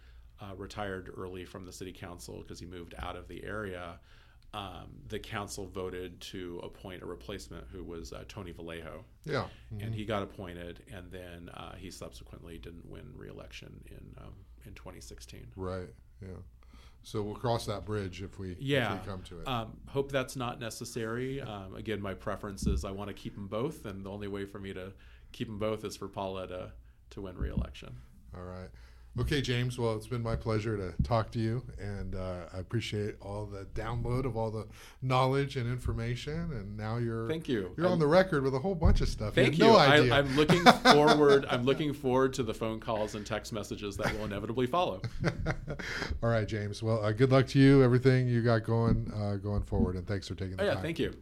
[SPEAKER 2] uh, retired early from the city council because he moved out of the area. Um, the council voted to appoint a replacement who was uh, Tony Vallejo.
[SPEAKER 1] Yeah.
[SPEAKER 2] Mm-hmm. And he got appointed, and then uh, he subsequently didn't win reelection in um, in 2016.
[SPEAKER 1] Right. Yeah. So we'll cross that bridge if we,
[SPEAKER 2] yeah.
[SPEAKER 1] If we come to it.
[SPEAKER 2] Um, hope that's not necessary. Um, again, my preference is I want to keep them both, and the only way for me to keep them both is for Paula to, to win reelection.
[SPEAKER 1] All right. Okay, James. Well, it's been my pleasure to talk to you, and uh, I appreciate all the download of all the knowledge and information. And now you're
[SPEAKER 2] thank you.
[SPEAKER 1] You're I'm, on the record with a whole bunch of stuff.
[SPEAKER 2] Thank you.
[SPEAKER 1] No
[SPEAKER 2] I, am looking forward. I'm looking forward to the phone calls and text messages that will inevitably follow.
[SPEAKER 1] all right, James. Well, uh, good luck to you. Everything you got going uh, going forward, and thanks for taking the
[SPEAKER 2] oh, yeah,
[SPEAKER 1] time.
[SPEAKER 2] Thank you.